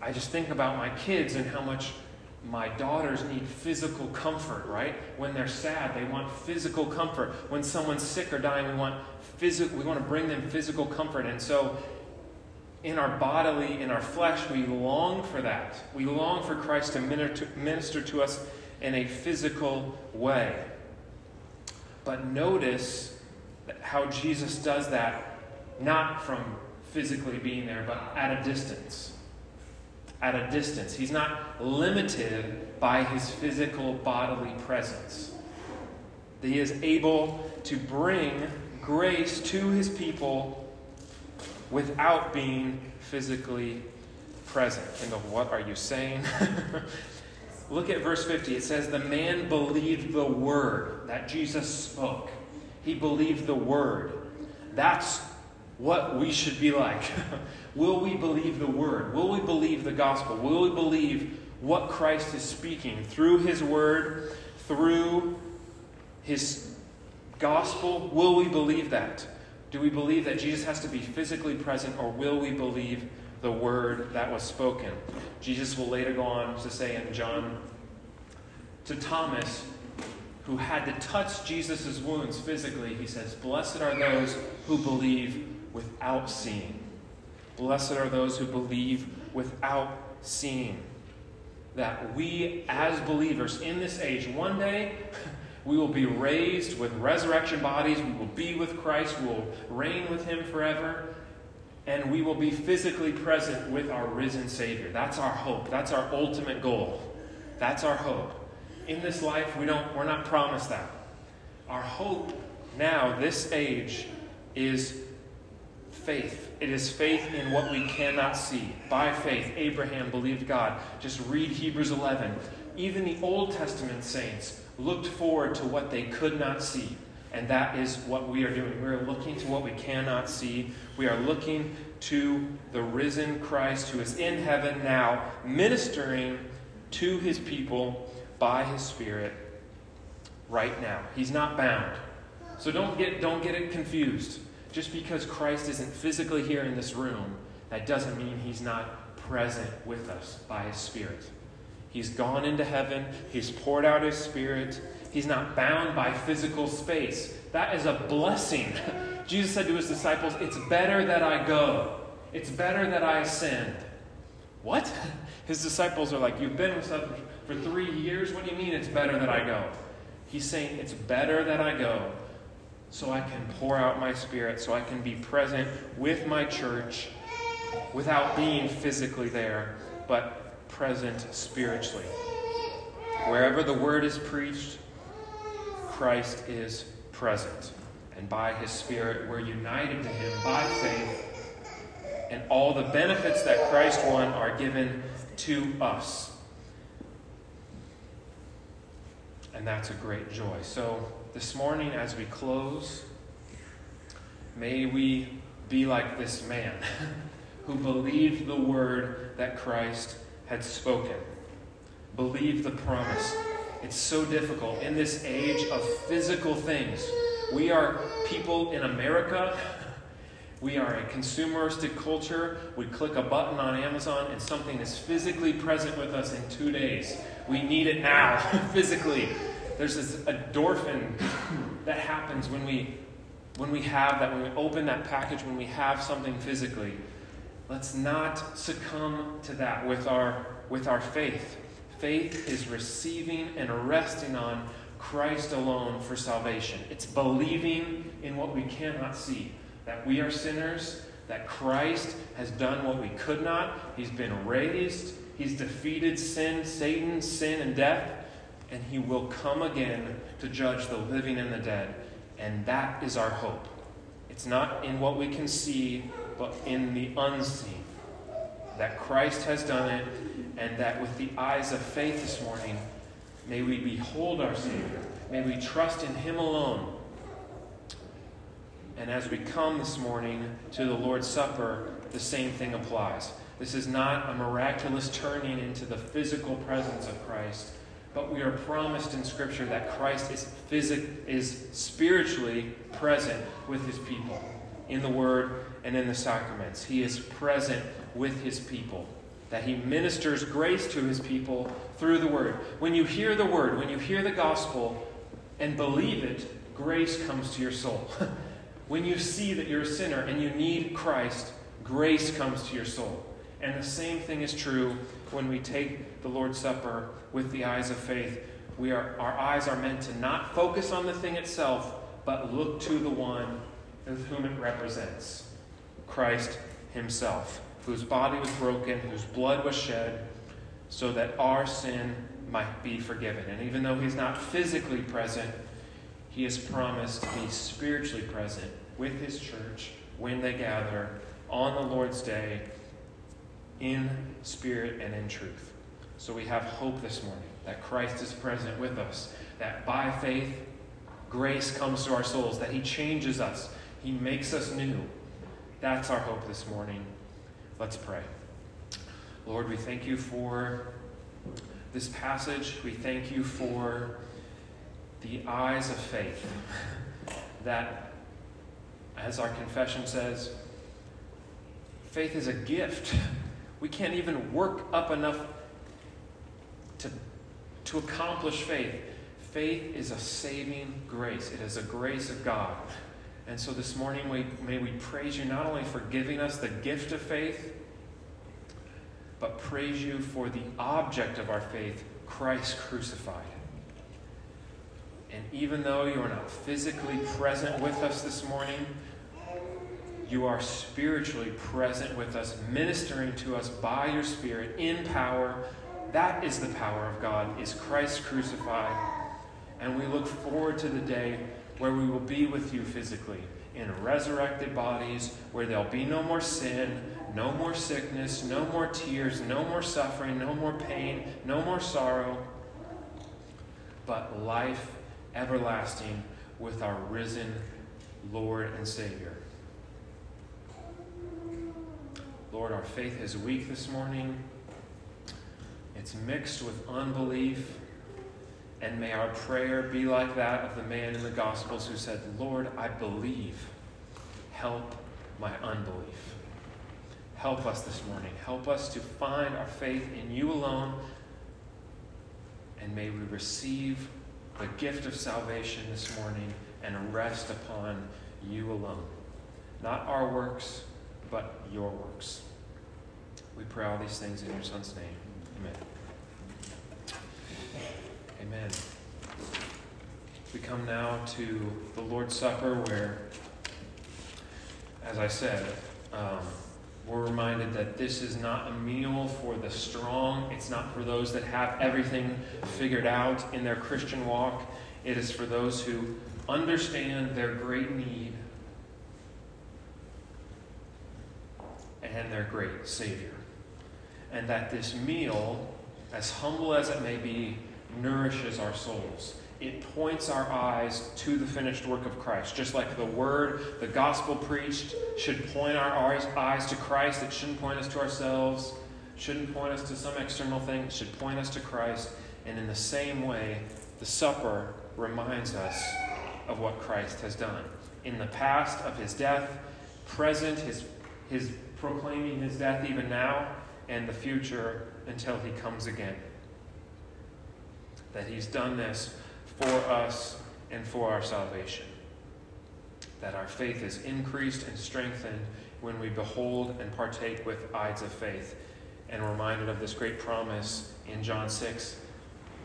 I just think about my kids and how much my daughters need physical comfort, right? When they're sad, they want physical comfort. When someone's sick or dying, we want physical we want to bring them physical comfort. And so in our bodily, in our flesh, we long for that. We long for Christ to minister to us in a physical way. But notice how Jesus does that not from physically being there, but at a distance at a distance. He's not limited by his physical bodily presence. He is able to bring grace to his people without being physically present. Of what are you saying? Look at verse 50. It says, The man believed the word that Jesus spoke. He believed the word. That's what we should be like. Will we believe the word? Will we believe the gospel? Will we believe what Christ is speaking through his word, through his gospel? Will we believe that? Do we believe that Jesus has to be physically present, or will we believe the word that was spoken? Jesus will later go on to say in John to Thomas, who had to touch Jesus' wounds physically, he says, Blessed are those who believe without seeing. Blessed are those who believe without seeing. That we, as believers in this age, one day We will be raised with resurrection bodies. We will be with Christ. We will reign with Him forever. And we will be physically present with our risen Savior. That's our hope. That's our ultimate goal. That's our hope. In this life, we don't, we're not promised that. Our hope now, this age, is faith. It is faith in what we cannot see. By faith, Abraham believed God. Just read Hebrews 11. Even the Old Testament saints looked forward to what they could not see. And that is what we are doing. We are looking to what we cannot see. We are looking to the risen Christ who is in heaven now, ministering to his people by his Spirit right now. He's not bound. So don't get, don't get it confused. Just because Christ isn't physically here in this room, that doesn't mean he's not present with us by his Spirit. He's gone into heaven, he's poured out his Spirit, he's not bound by physical space. That is a blessing. Jesus said to his disciples, It's better that I go, it's better that I ascend. What? His disciples are like, You've been with us for three years? What do you mean it's better that I go? He's saying, It's better that I go so I can pour out my spirit, so I can be present with my church without being physically there, but present spiritually. Wherever the word is preached, Christ is present. And by his spirit, we're united to him by faith. And all the benefits that Christ won are given to us. And that's a great joy. So, this morning as we close, may we be like this man who believed the word that Christ had spoken, believed the promise. It's so difficult in this age of physical things. We are people in America. We are a consumeristic culture. We click a button on Amazon and something is physically present with us in two days. We need it now, physically there's this endorphin that happens when we when we have that, when we open that package, when we have something physically. Let's not succumb to that with our with our faith. Faith is receiving and resting on Christ alone for salvation. It's believing in what we cannot see. That we are sinners, that Christ has done what we could not. He's been raised, He's defeated sin, Satan, sin, and death and he will come again to judge the living and the dead. And that is our hope. It's not in what we can see, but in the unseen. That Christ has done it, and that with the eyes of faith this morning, may we behold our Savior. May we trust in Him alone. And as we come this morning to the Lord's Supper, the same thing applies. This is not a miraculous turning into the physical presence of Christ but we are promised in Scripture that Christ is, physic, is spiritually present with his people in the Word and in the sacraments. He is present with his people, that he ministers grace to his people through the Word. When you hear the Word, when you hear the gospel and believe it, grace comes to your soul. when you see that you're a sinner and you need Christ, grace comes to your soul. And the same thing is true when we take the Lord's Supper with the eyes of faith. We are, our eyes are meant to not focus on the thing itself, but look to the one with whom it represents Christ Himself, whose body was broken, whose blood was shed, so that our sin might be forgiven. And even though He's not physically present, He has promised to be spiritually present with His church when they gather on the Lord's day in spirit and in truth. So we have hope this morning that Christ is present with us, that by faith, grace comes to our souls, that He changes us, He makes us new. That's our hope this morning. Let's pray. Lord, we thank you for this passage. We thank you for the eyes of faith that, as our confession says, faith is a gift we can't even work up enough to, to accomplish faith. Faith is a saving grace, it is a grace of God. And so this morning, we, may we praise you not only for giving us the gift of faith, but praise you for the object of our faith, Christ crucified. And even though you are not physically present with us this morning, you are spiritually present with us, ministering to us by your Spirit in power. That is the power of God, is Christ crucified. And we look forward to the day where we will be with you physically in resurrected bodies, where there'll be no more sin, no more sickness, no more tears, no more suffering, no more pain, no more sorrow, but life everlasting with our risen Lord and Savior. Lord, our faith is weak this morning. It's mixed with unbelief. And may our prayer be like that of the man in the Gospels who said, Lord, I believe. Help my unbelief. Help us this morning. Help us to find our faith in you alone. And may we receive the gift of salvation this morning and rest upon you alone. Not our works, but your works. We pray all these things in your Son's name. Amen. Amen. We come now to the Lord's Supper where, as I said, um, we're reminded that this is not a meal for the strong. It's not for those that have everything figured out in their Christian walk. It is for those who understand their great need and their great Savior. And that this meal, as humble as it may be, nourishes our souls. It points our eyes to the finished work of Christ. Just like the word, the gospel preached, should point our eyes to Christ. It shouldn't point us to ourselves, shouldn't point us to some external thing. It should point us to Christ. And in the same way, the supper reminds us of what Christ has done. In the past of his death, present, his, his proclaiming his death even now, and the future until he comes again that He's done this for us and for our salvation. That our faith is increased and strengthened when we behold and partake with eyes of faith. And reminded of this great promise in John 6.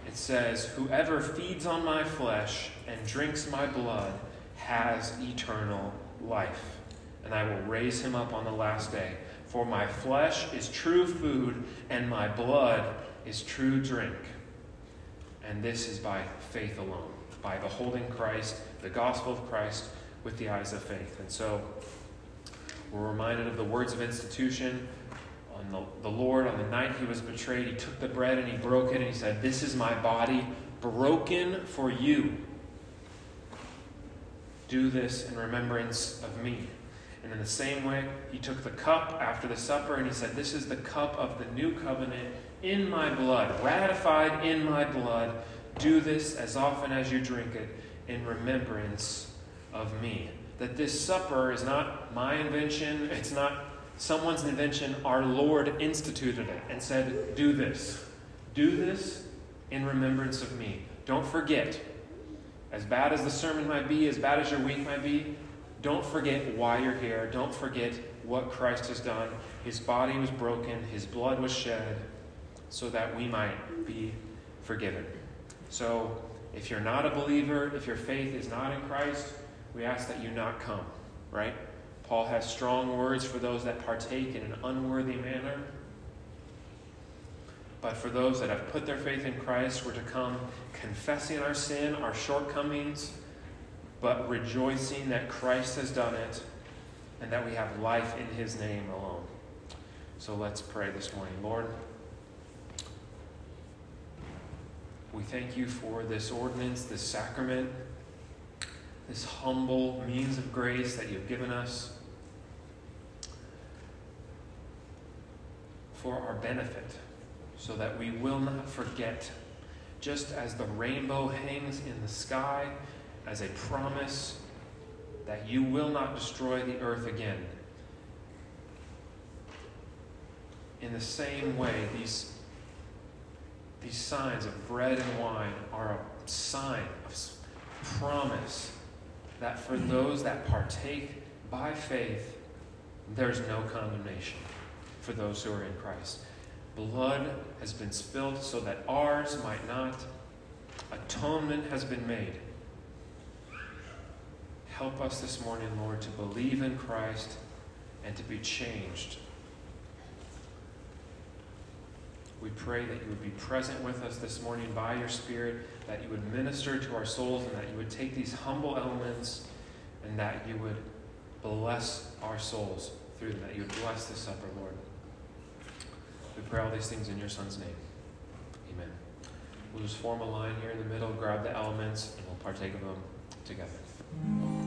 It says, Whoever feeds on my flesh and drinks my blood has eternal life, and I will raise him up on the last day. For my flesh is true food, and my blood is true drink. And this is by faith alone, by beholding Christ, the gospel of Christ, with the eyes of faith. And so we're reminded of the words of institution. On the, the Lord, on the night he was betrayed, he took the bread and he broke it and he said, This is my body broken for you. Do this in remembrance of me. And in the same way, he took the cup after the supper and he said, This is the cup of the new covenant in my blood, ratified in my blood. Do this as often as you drink it in remembrance of me. That this supper is not my invention, it's not someone's invention. Our Lord instituted it and said, Do this. Do this in remembrance of me. Don't forget. As bad as the sermon might be, as bad as your week might be, don't forget why you're here. Don't forget what Christ has done. His body was broken, his blood was shed so that we might be forgiven. So, if you're not a believer, if your faith is not in Christ, we ask that you not come, right? Paul has strong words for those that partake in an unworthy manner. But for those that have put their faith in Christ, we're to come confessing our sin, our shortcomings, but rejoicing that Christ has done it and that we have life in his name alone. So let's pray this morning. Lord, We thank you for this ordinance, this sacrament, this humble means of grace that you've given us for our benefit, so that we will not forget, just as the rainbow hangs in the sky as a promise that you will not destroy the earth again. In the same way, these these signs of bread and wine are a sign of promise that for those that partake by faith, there's no condemnation for those who are in Christ. Blood has been spilled so that ours might not. Atonement has been made help us this morning, Lord, to believe in Christ and to be changed. We pray that you would be present with us this morning by your Spirit, that you would minister to our souls, and that you would take these humble elements and that you would bless our souls through them, that you would bless this supper, Lord. We pray all these things in your Son's name. Amen. We'll just form a line here in the middle, grab the elements, and we'll partake of them together.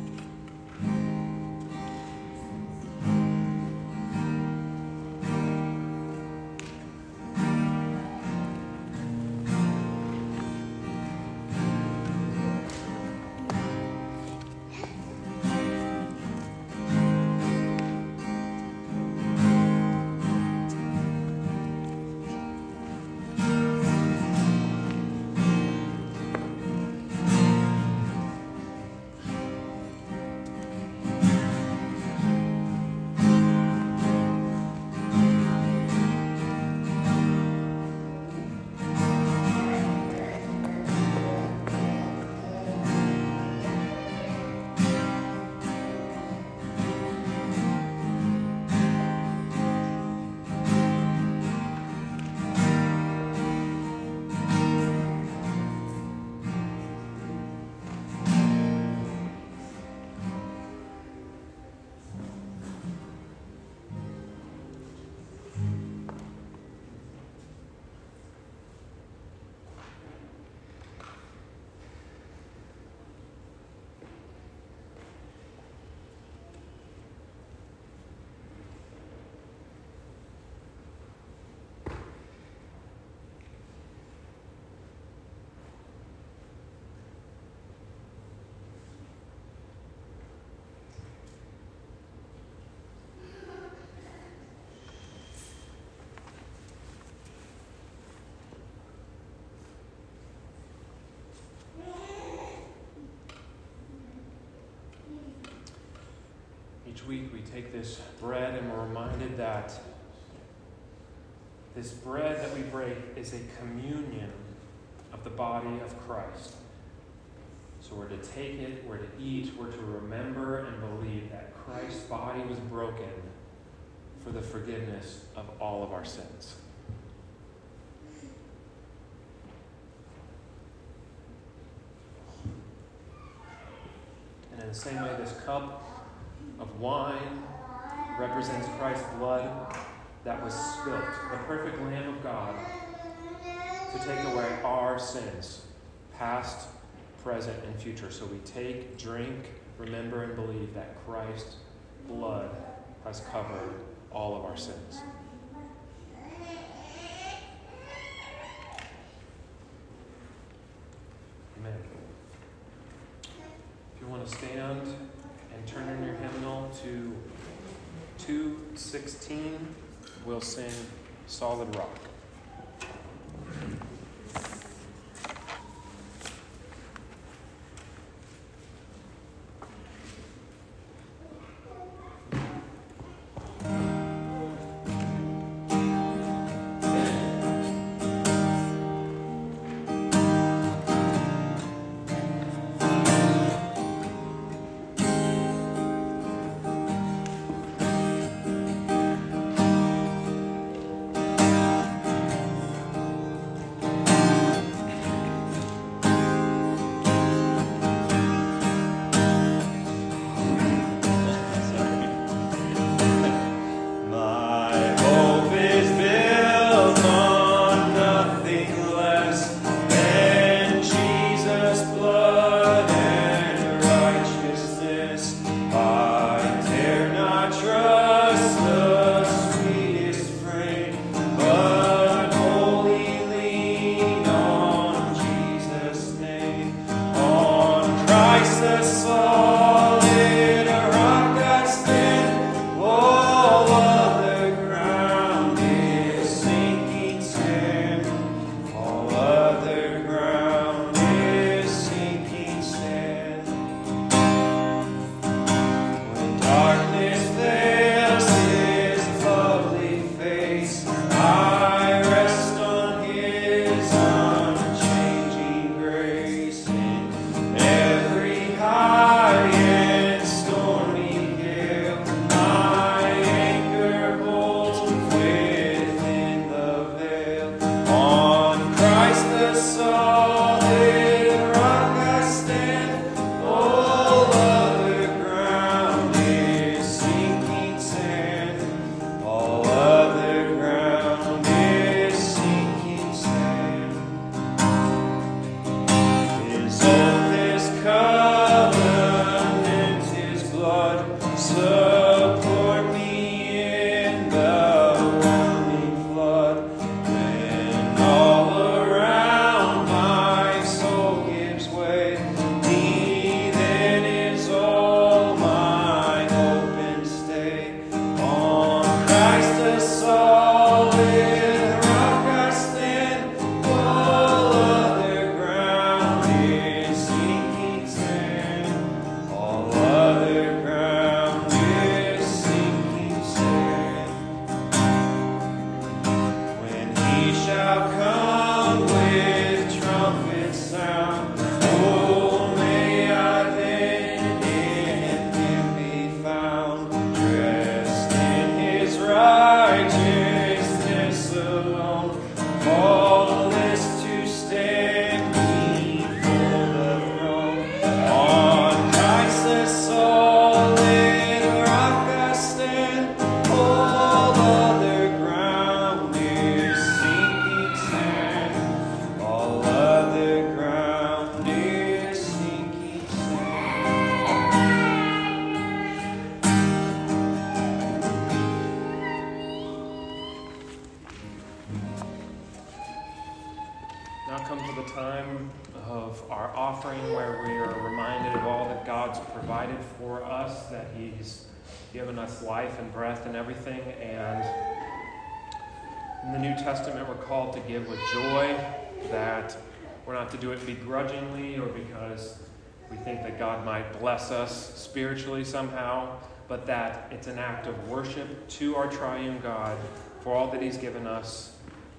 Each week we take this bread and we're reminded that this bread that we break is a communion of the body of Christ. So we're to take it, we're to eat, we're to remember and believe that Christ's body was broken for the forgiveness of all of our sins. And in the same way, this cup of wine represents Christ's blood that was spilt, the perfect Lamb of God, to take away our sins, past, present, and future. So we take, drink, remember, and believe that Christ's blood has covered all of our sins. Amen. If you want to stand and turn in your hymnal to 216, we'll sing Solid Rock. Bless us spiritually somehow, but that it's an act of worship to our triune God for all that He's given us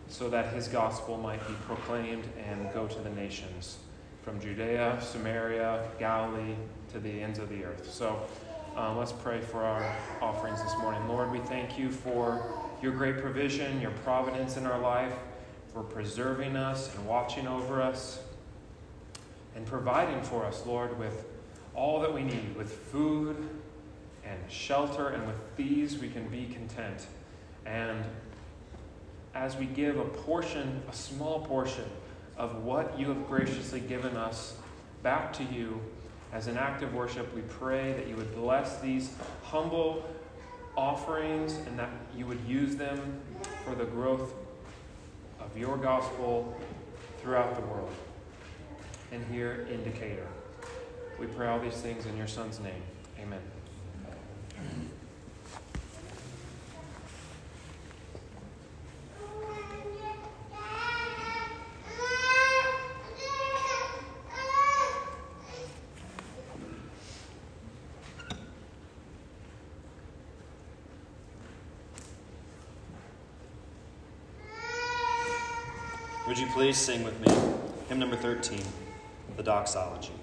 so that His gospel might be proclaimed and go to the nations from Judea, Samaria, Galilee, to the ends of the earth. So, um, let's pray for our offerings this morning. Lord, we thank you for your great provision, your providence in our life, for preserving us and watching over us, and providing for us, Lord, with all that we need, with food and shelter, and with these we can be content. And as we give a portion, a small portion of what you have graciously given us back to you, as an act of worship, we pray that you would bless these humble offerings and that you would use them for the growth of your gospel throughout the world. And here in Decatur. We pray all these things in your Son's name. Amen.
Would you please sing with me? Hymn number 13, the Doxology.